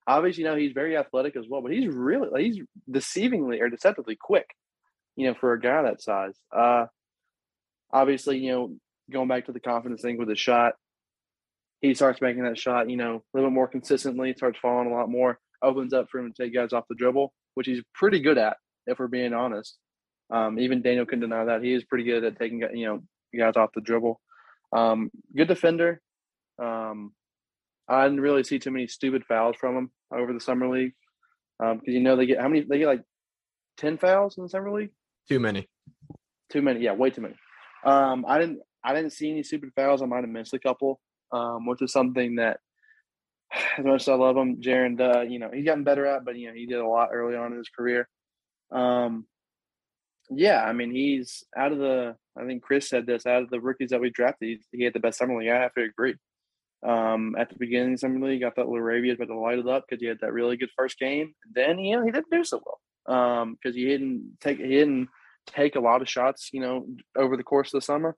Obviously, you know, he's very athletic as well, but he's really like, he's deceivingly or deceptively quick. You know, for a guy that size. Uh, obviously, you know, going back to the confidence thing with the shot, he starts making that shot, you know, a little bit more consistently, starts falling a lot more, opens up for him to take guys off the dribble, which he's pretty good at, if we're being honest. Um, even Daniel can deny that. He is pretty good at taking, you know, guys off the dribble. Um, good defender. Um, I didn't really see too many stupid fouls from him over the summer league because um, you know they get how many they get like ten fouls in the summer league. Too many. Too many. Yeah, way too many. Um, I didn't I didn't see any stupid fouls. I might have missed a couple, um, which is something that as much as I love him, Jaren, uh, you know, he's gotten better at, but you know, he did a lot early on in his career. Um, yeah, I mean, he's out of the. I think Chris said this. Out of the rookies that we drafted, he, he had the best summer league. I have to agree. Um, at the beginning of the summer league, I thought LaRavia was about to light it up because he had that really good first game. Then you know he didn't do so well um, because he didn't take he didn't take a lot of shots, you know, over the course of the summer.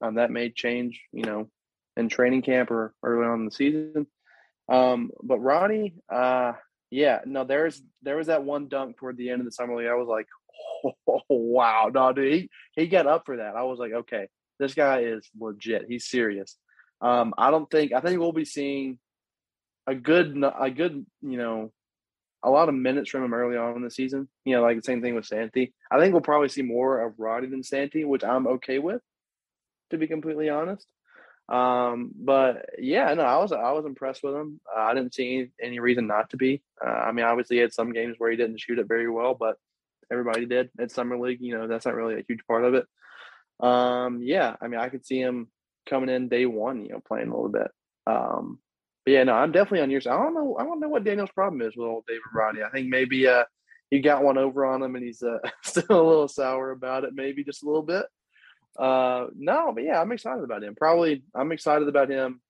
Um, that may change, you know, in training camp or early on in the season. Um, but Roddy, uh, yeah, no, there's there was that one dunk toward the end of the summer league. I was like, oh, wow, no, dude, he he got up for that. I was like, okay, this guy is legit. He's serious. Um, I don't think I think we'll be seeing a good a good you know a lot of minutes from him early on in the season. You know, like the same thing with Santi. I think we'll probably see more of Roddy than Santi, which I'm okay with, to be completely honest. Um, but yeah, no, I was I was impressed with him. Uh, I didn't see any, any, reason not to be. Uh, I mean, obviously, he had some games where he didn't shoot it very well, but everybody did at summer league. You know, that's not really a huge part of it. Um, yeah, I mean, I could see him coming in day one. You know, playing a little bit. Um, but yeah, no, I'm definitely on your side. I don't know. I don't know what Daniel's problem is with old David Roddy. I think maybe uh, you got one over on him, and he's uh, still a little sour about it. Maybe just a little bit. Uh, no, but yeah, I'm excited about him. Probably, I'm excited about him.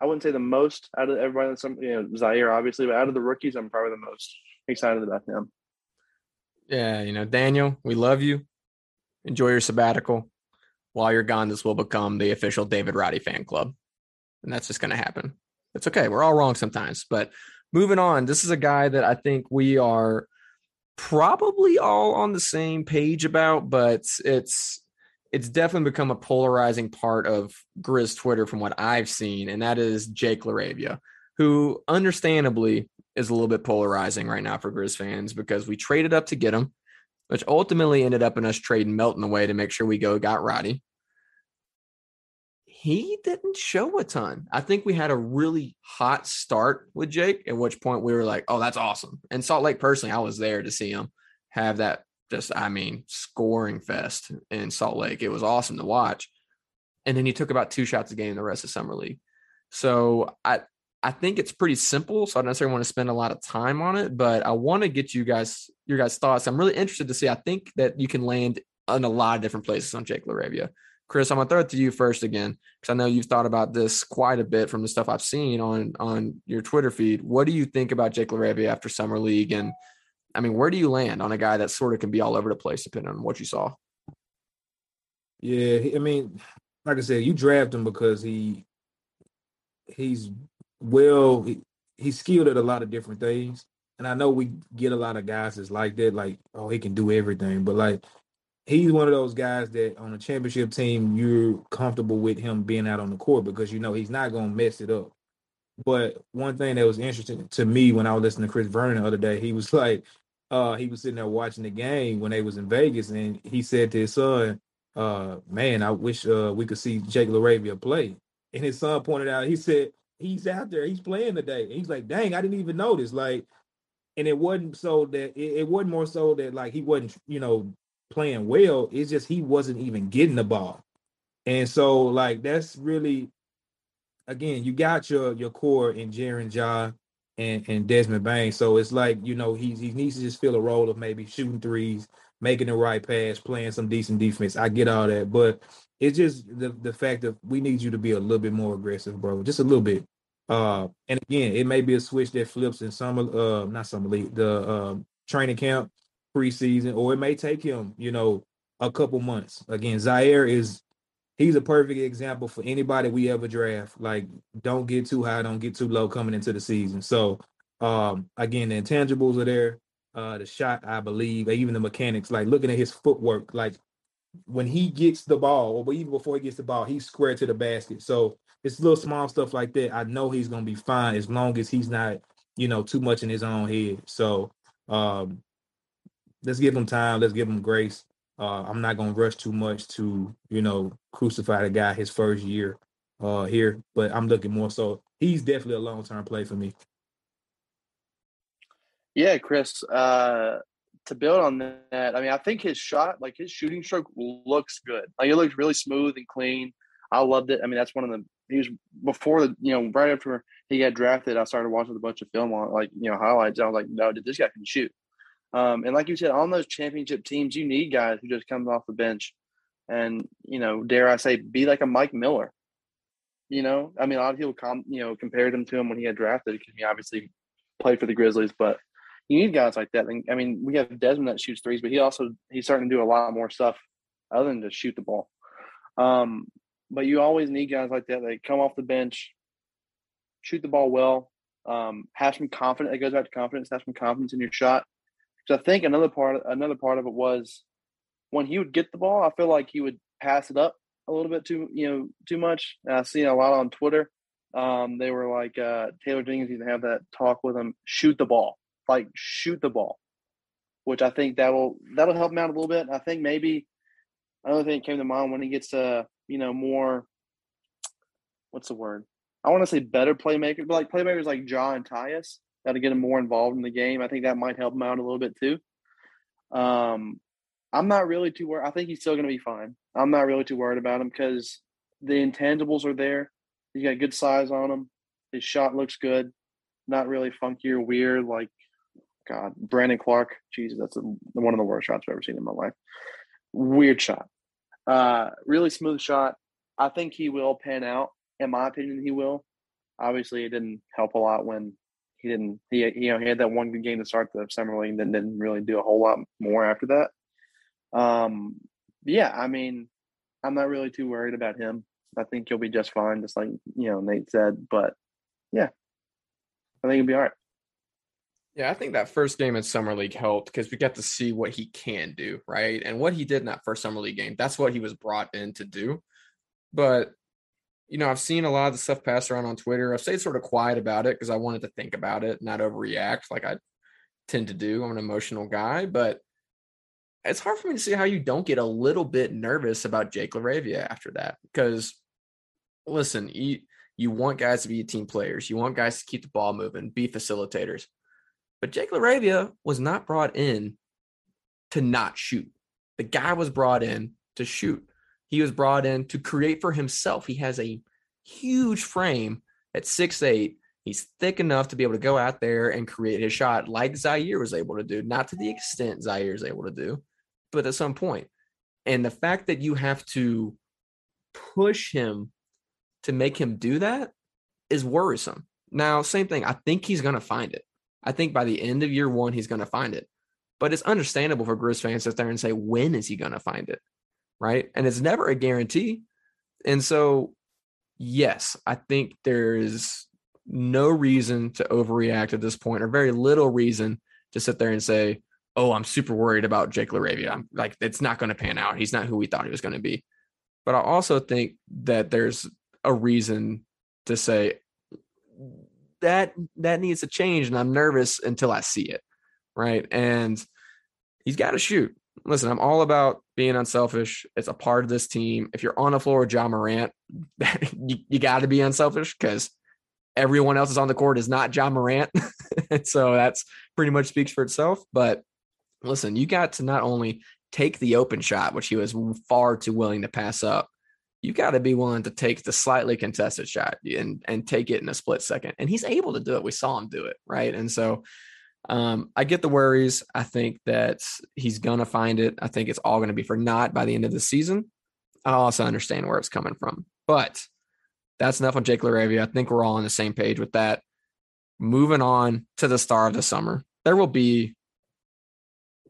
I wouldn't say the most out of everybody. That's some, you know, Ziaire obviously, but out of the rookies, I'm probably the most excited about him. Yeah, you know, Daniel, we love you. Enjoy your sabbatical. While you're gone, this will become the official David Roddy fan club, and that's just going to happen. It's okay. We're all wrong sometimes, but moving on. This is a guy that I think we are probably all on the same page about, but it's it's definitely become a polarizing part of Grizz Twitter from what I've seen, and that is Jake LaRavia, who understandably is a little bit polarizing right now for Grizz fans because we traded up to get him, which ultimately ended up in us trading Melton away to make sure we go got Roddy. He didn't show a ton. I think we had a really hot start with Jake, at which point we were like, oh, that's awesome. And Salt Lake, personally, I was there to see him have that just I mean scoring fest in Salt Lake. It was awesome to watch. And then he took about two shots a game the rest of summer league. So I I think it's pretty simple. So I don't necessarily want to spend a lot of time on it, but I want to get you guys your guys' thoughts. I'm really interested to see. I think that you can land in a lot of different places on Jake LaRavia. Chris, I'm gonna throw it to you first again because I know you've thought about this quite a bit from the stuff I've seen on on your Twitter feed. What do you think about Jake LaRavia after summer league and I mean, where do you land on a guy that sort of can be all over the place depending on what you saw? Yeah, I mean, like I said, you draft him because he he's well, he, he's skilled at a lot of different things. And I know we get a lot of guys that's like that, like, oh, he can do everything. But like he's one of those guys that on a championship team, you're comfortable with him being out on the court because you know he's not gonna mess it up. But one thing that was interesting to me when I was listening to Chris Vernon the other day, he was like, uh, he was sitting there watching the game when they was in Vegas, and he said to his son, uh, "Man, I wish uh, we could see Jake LaRavia play." And his son pointed out, he said, "He's out there, he's playing today." He's like, "Dang, I didn't even notice." Like, and it wasn't so that it, it wasn't more so that like he wasn't, you know, playing well. It's just he wasn't even getting the ball, and so like that's really, again, you got your your core in Jaren Ja and, and Desmond Bane. So it's like, you know, he, he needs to just fill a role of maybe shooting threes, making the right pass, playing some decent defense. I get all that. But it's just the, the fact that we need you to be a little bit more aggressive, bro. Just a little bit. Uh, and again, it may be a switch that flips in summer, uh, not summer league, the uh, training camp, preseason, or it may take him, you know, a couple months. Again, Ziaire is he's a perfect example for anybody we ever draft. Like, don't get too high, don't get too low coming into the season. So, um, again, the intangibles are there. Uh, the shot, I believe, even the mechanics, like looking at his footwork, like when he gets the ball, or even before he gets the ball, he's square to the basket. So it's little small stuff like that. I know he's gonna be fine as long as he's not, you know, too much in his own head. So um let's give him time, let's give him grace. Uh, I'm not gonna rush too much to you know crucify the guy his first year uh, here, but I'm looking more so. He's definitely a long term play for me. Yeah, Chris. Uh, to build on that, I mean, I think his shot, like his shooting stroke, looks good. Like it looks really smooth and clean. I loved it. I mean, that's one of the. He was before the, you know, right after he got drafted. I started watching a bunch of film on, like, you know, highlights. I was like, no, did this guy can shoot? Um, and like you said, on those championship teams, you need guys who just come off the bench and, you know, dare I say, be like a Mike Miller. You know, I mean, a lot of people, com- you know, compared him to him when he had drafted because he obviously played for the Grizzlies, but you need guys like that. I mean, we have Desmond that shoots threes, but he also he's starting to do a lot more stuff other than just shoot the ball. Um, but you always need guys like that. They come off the bench, shoot the ball well, um, have some confidence. It goes back to confidence. Have some confidence in your shot. So I think another part, another part of it was when he would get the ball. I feel like he would pass it up a little bit too, you know, too much. And I've seen a lot on Twitter. Um, they were like uh, Taylor Jenkins to have that talk with him. Shoot the ball, like shoot the ball, which I think that will that'll help him out a little bit. I think maybe another thing that came to mind when he gets a you know, more what's the word? I want to say better playmakers, but like playmakers like Ja and Tyus that'll get him more involved in the game. I think that might help him out a little bit too. Um, I'm not really too worried. I think he's still going to be fine. I'm not really too worried about him because the intangibles are there. He's got good size on him. His shot looks good. Not really funky or weird like God, Brandon Clarke. Jesus, that's a, one of the worst shots I've ever seen in my life. Weird shot. Uh, really smooth shot. I think he will pan out. In my opinion, he will. Obviously, it didn't help a lot when he didn't. He you know he had that one good game to start the summer league, then didn't really do a whole lot more after that. Um, yeah, I mean, I'm not really too worried about him. I think he'll be just fine, just like you know Nate said. But yeah, I think he'll be all right. Yeah, I think that first game in summer league helped because we got to see what he can do, right? And what he did in that first summer league game, that's what he was brought in to do. But you know, I've seen a lot of the stuff passed around on Twitter. I've stayed sort of quiet about it because I wanted to think about it, not overreact like I tend to do. I'm an emotional guy, but it's hard for me to see how you don't get a little bit nervous about Jake LaRavia after that. Because listen, you you want guys to be team players, you want guys to keep the ball moving, be facilitators. But Jake LaRavia was not brought in to not shoot. The guy was brought in to shoot. He was brought in to create for himself. He has a huge frame at six eight. He's thick enough to be able to go out there and create his shot like Ziaire was able to do, not to the extent Ziaire is able to do, but at some point. And the fact that you have to push him to make him do that is worrisome. Now, same thing. I think he's going to find it. I think by the end of year one, he's going to find it. But it's understandable for Grizz fans to sit there and say, when is he going to find it? Right. And it's never a guarantee. And so, yes, I think there's no reason to overreact at this point, or very little reason to sit there and say, oh, I'm super worried about Jake LaRavia. I'm like, it's not going to pan out. He's not who we thought he was going to be. But I also think that there's a reason to say, that that needs to change and i'm nervous until i see it right? And he's got to shoot. Listen i'm all about being unselfish. It's a part of this team. If you're on the floor with Ja Morant you, you got to be unselfish because everyone else is on the court is not Ja Morant. So that's pretty much speaks for itself. But listen you got to not only take the open shot which he was far too willing to pass up you got to be willing to take the slightly contested shot and and take it in a split second. And he's able to do it. We saw him do it, right? And so um, I get the worries. I think that he's gonna find it. I think it's all gonna be for not by the end of the season. I also understand where it's coming from, but that's enough on Jake LaRavia. I think we're all on the same page with that. Moving on to the star of the summer, there will be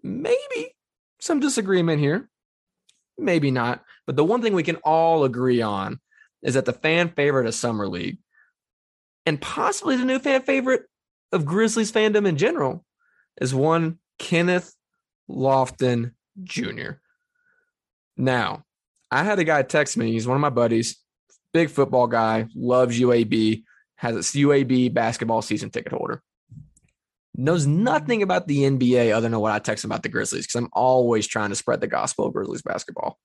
maybe some disagreement here. Maybe not. But the one thing we can all agree on is that the fan favorite of Summer League and possibly the new fan favorite of Grizzlies fandom in general is one Kenneth Lofton Jr. Now, I had a guy text me. He's one of my buddies, big football guy, loves UAB, has a UAB basketball season ticket holder. Knows nothing about the NBA other than what I text about the Grizzlies because I'm always trying to spread the gospel of Grizzlies basketball.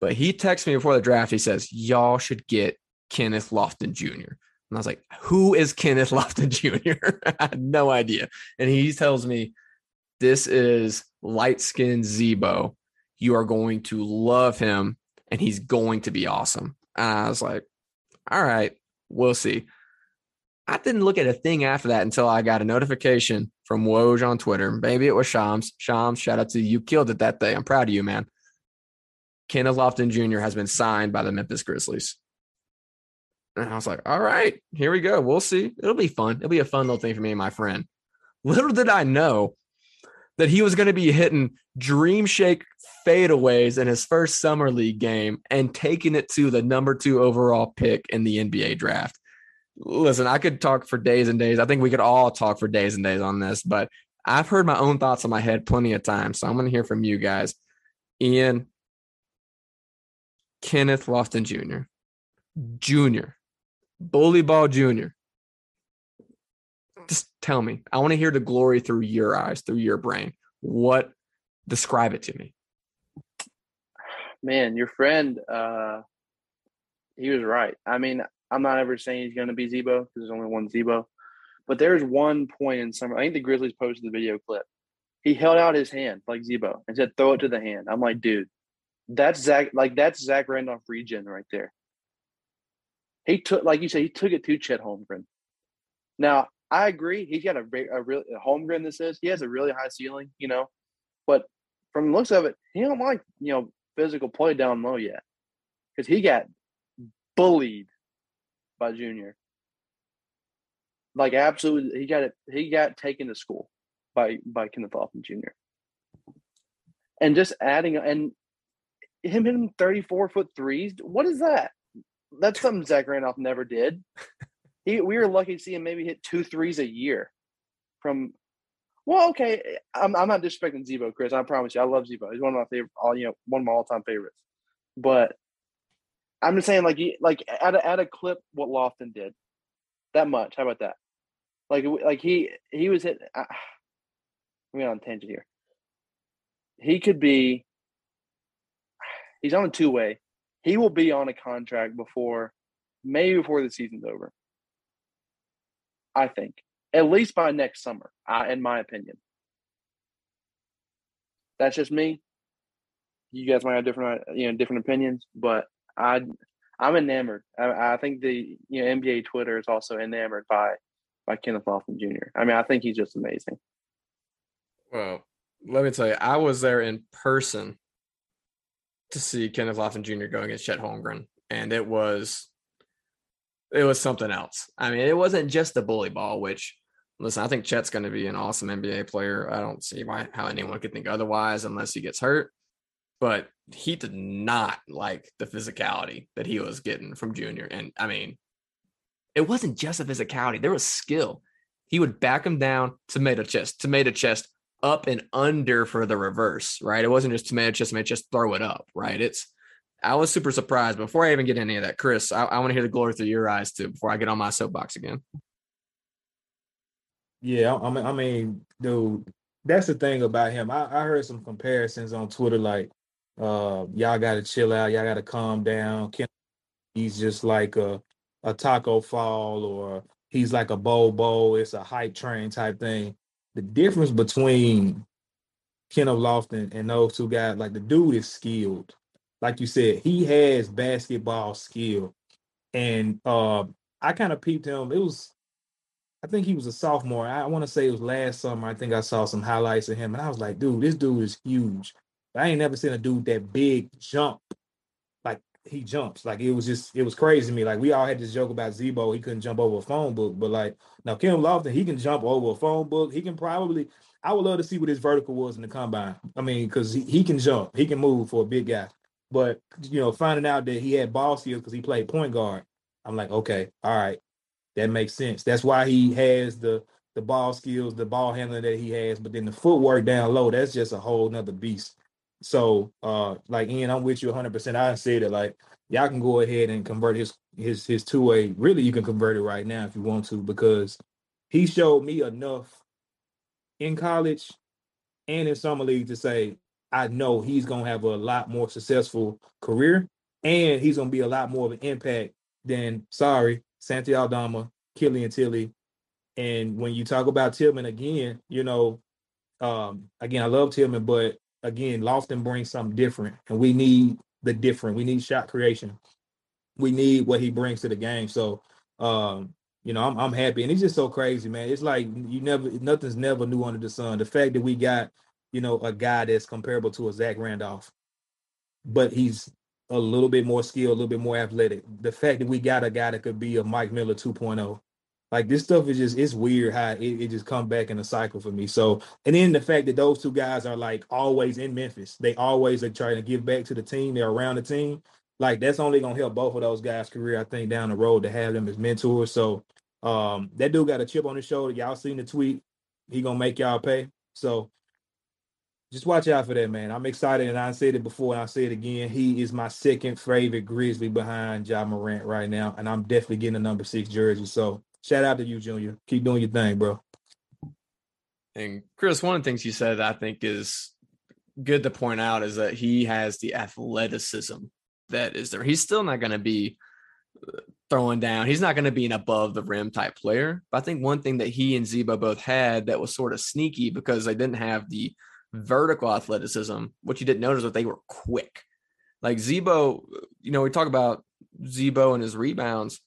But he texts me before the draft. He says, Y'all should get Kenneth Lofton Jr. And I was like, Who is Kenneth Lofton Jr.? I had no idea. And he tells me, This is light skinned Z-Bo. You are going to love him and he's going to be awesome. And I was like, All right, we'll see. I didn't look at a thing after that until I got a notification from Woj on Twitter. Maybe it was Shams. Shams, shout out to you. You killed it that day. I'm proud of you, man. Kenneth Lofton Jr. has been signed by the Memphis Grizzlies. And I was like, all right, here we go. We'll see. It'll be fun. It'll be a fun little thing for me and my friend. Little did I know that he was going to be hitting dream shake fadeaways in his first summer league game and taking it to the number two overall pick in the NBA draft. Listen, I could talk for days and days. I think we could all talk for days and days on this, but I've heard my own thoughts in my head plenty of times. So I'm going to hear from you guys. Ian, Kenneth Lofton Jr., Jr., Bully Ball Jr. Just tell me. I want to hear the glory through your eyes, through your brain. What describe it to me? Man, your friend, uh, he was right. I mean, I'm not ever saying he's going to be Z-Bo because there's only one Z-Bo. But there's one point in summer. I think the Grizzlies posted the video clip. He held out his hand like Z-Bo and said, "Throw it to the hand." I'm like, dude, that's Zach. Like that's Zach Randolph regen right there. He took, like you said, he took it to Chet Holmgren. Now I agree. He's got a a real Holmgren. This is he has a really high ceiling, you know, but from the looks of it, he don't like you know physical play down low yet because he got bullied by Junior. Like absolutely, he got it. He got taken to school by by Kenneth Lofton Jr. And just adding and him hitting thirty four foot threes. What is that? That's something Zach Randolph never did. He we were lucky to see him maybe hit two threes a year from. Well, okay, I'm I'm not disrespecting Z-Bo, Chris. I promise you, I love Z-Bo. He's one of my favorite, all you know, one of my all time favorites. But I'm just saying, like, like at a, at a clip, what Lofton did, that much. How about that? Like, like he he was hit. Uh, I'm on tangent here. He could be. He's on a two way. He will be on a contract before, maybe before the season's over. I think at least by next summer, I, in my opinion. That's just me. You guys might have different, you know, different opinions, but I, I'm enamored. I, I think the you know NBA Twitter is also enamored by by Kenneth Lofton Jr. I mean, I think he's just amazing. Well, let me tell you, I was there in person to see Kenneth Lofton Jr. go against Chet Holmgren, and it was it was something else. I mean, it wasn't just the bully ball, which listen, I think Chet's going to be an awesome NBA player. I don't see why how anyone could think otherwise unless he gets hurt. But he did not like the physicality that he was getting from Junior. And I mean, it wasn't just a physicality, there was skill. He would back him down, tomato chest, tomato chest, up and under for the reverse, right? It wasn't just tomato chest, tomato chest, throw it up, right? It's I was super surprised. Before I even get any of that, Chris, I, I want to hear the glory through your eyes too before I get on my soapbox again. Yeah, I mean, I mean, dude, that's the thing about him. I, I heard some comparisons on Twitter, like, uh, y'all got to chill out, y'all got to calm down. Ken, He's just like a a Tacko Fall or he's like a Bobo. It's a hype train type thing. The difference between Kenneth Lofton and those two guys, like the dude is skilled. Like you said, he has basketball skill. And uh, I kind of peeped him. It was, I think he was a sophomore. I want to say it was last summer. I think I saw some highlights of him, and I was like, dude, this dude is huge. I ain't never seen a dude that big jump Like he jumps. Like it was just it was crazy to me. Like we all had this joke about Z-Bo, he couldn't jump over a phone book, but like now Kim Lofton, he can jump over a phone book. He can probably I would love to see what his vertical was in the combine. I mean, because he, he can jump, he can move for a big guy. But you know, finding out that he had ball skills because he played point guard, I'm like, okay, all right, that makes sense. That's why he has the the ball skills, the ball handling that he has, but then the footwork down low, that's just a whole nother beast. So, uh, like Ian, I'm with you 100. percent I say that like y'all can go ahead and convert his his his two way. Really, you can convert it right now if you want to because he showed me enough in college and in summer league to say I know he's gonna have a lot more successful career and he's gonna be a lot more of an impact than sorry Santi Aldama, Killian Tillie, and when you talk about Tillman again, you know, um, again I love Tillman, but again, Lofton brings something different, and we need the different. We need shot creation. We need what he brings to the game. So, um, you know, I'm I'm happy, and it's just so crazy, man. It's like you never, nothing's never new under the sun. The fact that we got, you know, a guy that's comparable to a Zach Randolph, but he's a little bit more skilled, a little bit more athletic. The fact that we got a guy that could be a Mike Miller 2.0, Like this stuff is just it's weird how it, it just come back in a cycle for me. So and then the fact that those two guys are like always in Memphis, they always are trying to give back to the team. They're around the team. Like that's only gonna help both of those guys' career, I think, down the road to have them as mentors. So um that dude got a chip on his shoulder. Y'all seen the tweet. He gonna make y'all pay. So just watch out for that, man. I'm excited, and I said it before, and I'll say it again. He is my second favorite Grizzly behind Ja Morant right now, and I'm definitely getting a number six jersey. So shout out to you, Junior. Keep doing your thing, bro. And Chris, one of the things you said I think is good to point out is that he has the athleticism that is there. He's still not going to be uh, throwing down. He's not going to be an above the rim type player. But I think one thing that he and Z-Bo both had that was sort of sneaky because they didn't have the vertical athleticism, what you didn't notice was they were quick. Like Z-Bo, you know, we talk about Z-Bo and his rebounds.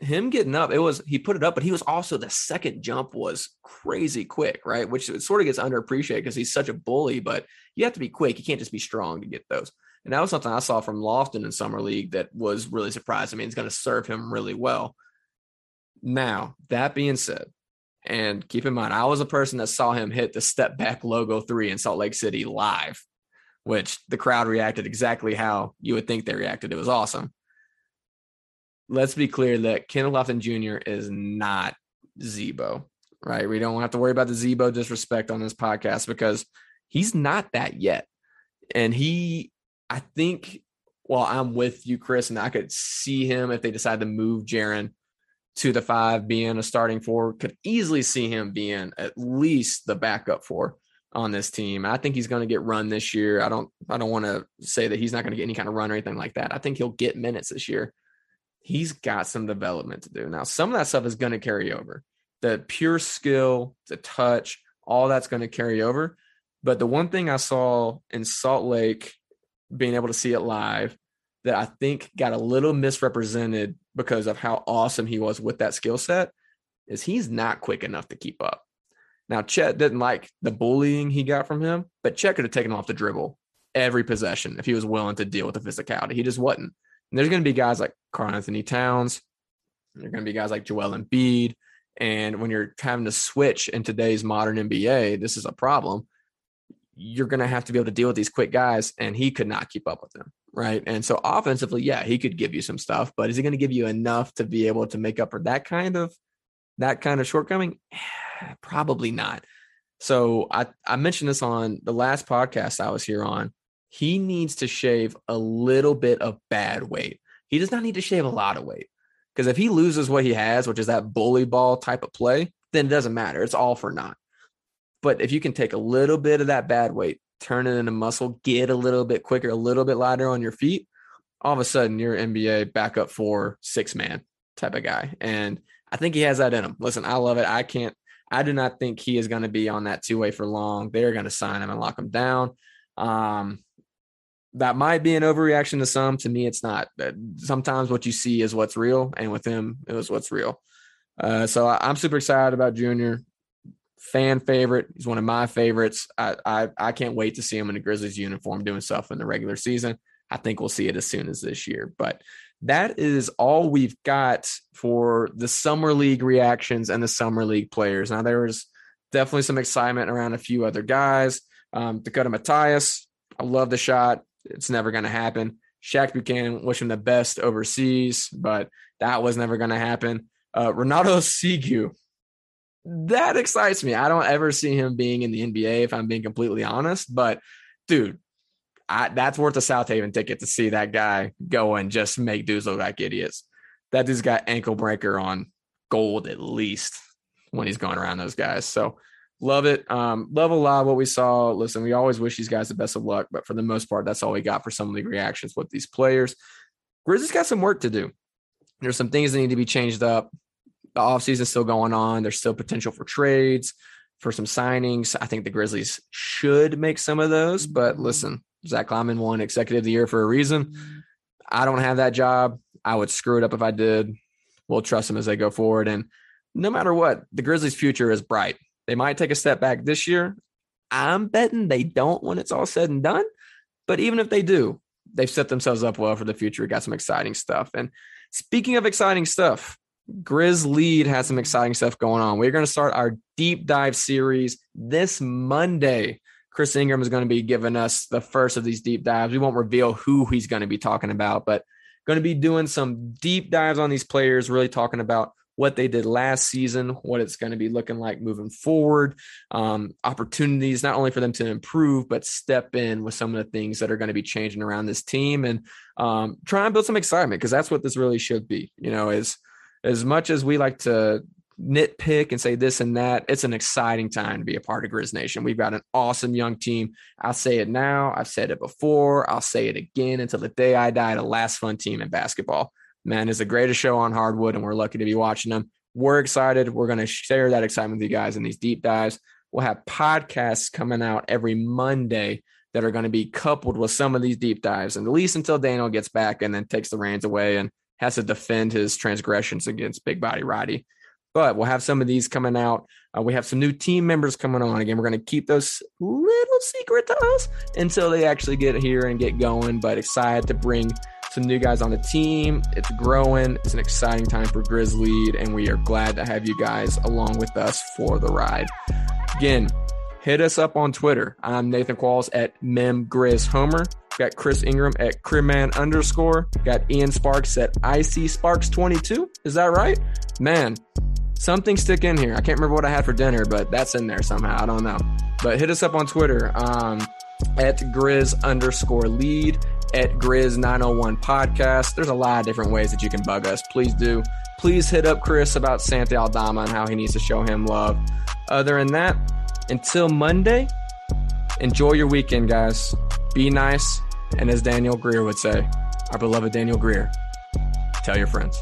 Him getting up, it was he put it up, but he was also the second jump was crazy quick, right? Which it sort of gets underappreciated because he's such a bully, but you have to be quick. You can't just be strong to get those. And that was something I saw from Lofton in summer league that was really surprising. I mean, it's going to serve him really well. Now, that being said, and keep in mind, I was a person that saw him hit the step back logo three in Salt Lake City live, which the crowd reacted exactly how you would think they reacted. It was awesome. Let's be clear that Kenneth Lofton Jr. is not Z-Bo, right? We don't have to worry about the Z-Bo disrespect on this podcast because he's not that yet. And he, I think, well, I'm with you, Chris, and I could see him if they decide to move Jaren to the five being a starting four. Could easily see him being at least the backup four on this team. I think he's going to get run this year. I don't I don't want to say that he's not going to get any kind of run or anything like that. I think he'll get minutes this year. He's got some development to do. Now, some of that stuff is going to carry over. The pure skill, the touch, all that's going to carry over. But the one thing I saw in Salt Lake, being able to see it live, that I think got a little misrepresented because of how awesome he was with that skill set is he's not quick enough to keep up. Now, Chet didn't like the bullying he got from him, but Chet could have taken off the dribble every possession if he was willing to deal with the physicality. He just wasn't. And there's going to be guys like Karl-Anthony Towns. There's going to be guys like Joel Embiid. And when you're having to switch in today's modern NBA, this is a problem. You're going to have to be able to deal with these quick guys, and he could not keep up with them right? And so offensively, yeah, he could give you some stuff, but is he going to give you enough to be able to make up for that kind of that kind of shortcoming? Probably not. So I I mentioned this on the last podcast I was here on. He needs to shave a little bit of bad weight. He does not need to shave a lot of weight. Because if he loses what he has, which is that bully ball type of play, then it doesn't matter. It's all for naught. But if you can take a little bit of that bad weight, turn it into muscle, get a little bit quicker, a little bit lighter on your feet, all of a sudden you're NBA backup for six man type of guy. And I think he has that in him. Listen, I love it. I can't, I do not think he is going to be on that two way for long. They're going to sign him and lock him down. Um, that might be an overreaction to some. To me, it's not. Sometimes what you see is what's real, and with him, it was what's real. Uh, so I, I'm super excited about Junior fan favorite. He's one of my favorites. I, I, I can't wait to see him in a Grizzlies uniform doing stuff in the regular season. I think we'll see it as soon as this year. But that is all we've got for the summer league reactions and the summer league players. Now there was definitely some excitement around a few other guys. Um, Dakota Matthias, I love the shot. It's never going to happen. Shaq Buchanan, wish him the best overseas, but that was never going to happen. Uh, Ronaldo Segu, that excites me. I don't ever see him being in the NBA if I'm being completely honest, but dude, I, that's worth a Southaven ticket to see that guy go and just make dudes look like idiots. That dude's got ankle breaker on gold at least when he's going around those guys. So love it. Um, love a lot what we saw. Listen, we always wish these guys the best of luck, but for the most part, that's all we got for some league reactions with these players. Grizzlies got some work to do. There's some things that need to be changed up the offseason is still going on. There's still potential for trades, for some signings. I think the Grizzlies should make some of those. But listen, Zach Kleiman won Executive of the Year for a reason. I don't have that job. I would screw it up if I did. We'll trust them as they go forward. And no matter what, the Grizzlies' future is bright. They might take a step back this year. I'm betting they don't when it's all said and done. But even if they do, they've set themselves up well for the future. Got some exciting stuff. And speaking of exciting stuff, Grizz Lead has some exciting stuff going on. We're going to start our deep dive series this Monday. Chris Ingram is going to be giving us the first of these deep dives. We won't reveal who he's going to be talking about, but going to be doing some deep dives on these players, really talking about what they did last season, what it's going to be looking like moving forward, um, opportunities not only for them to improve, but step in with some of the things that are going to be changing around this team and um, try and build some excitement because that's what this really should be. You know, is as much as we like to nitpick and say this and that, it's an exciting time to be a part of Grizz Nation. We've got an awesome young team. I'll say it now. I've said it before. I'll say it again until the day I die. The last fun team in basketball man, it's the greatest show on hardwood, and we're lucky to be watching them. We're excited. We're going to share that excitement with you guys in these deep dives. We'll have podcasts coming out every Monday that are going to be coupled with some of these deep dives, and at least until Daniel gets back and then takes the reins away and has to defend his transgressions against Big Body Roddy. But we'll have some of these coming out. Uh, we have some new team members coming on. Again, we're going to keep those little secret to us until they actually get here and get going. But excited to bring some new guys on the team. It's growing. It's an exciting time for Grizzly, and we are glad to have you guys along with us for the ride. Again, hit us up on Twitter. I'm Nathan Qualls at MemGrizzHomer. Got Chris Ingram at Cribman underscore. Got Ian Sparks at IC Sparks22. Is that right? Man, something stick in here. I can't remember what I had for dinner, but that's in there somehow. I don't know. But hit us up on Twitter um, at Grizz underscore lead at Grizz 901 podcast. There's a lot of different ways that you can bug us. Please do. Please hit up Chris about Santi Aldama and how he needs to show him love. Other than that, until Monday, enjoy your weekend, guys. Be nice. And as Daniel Greer would say, our beloved Daniel Greer, tell your friends.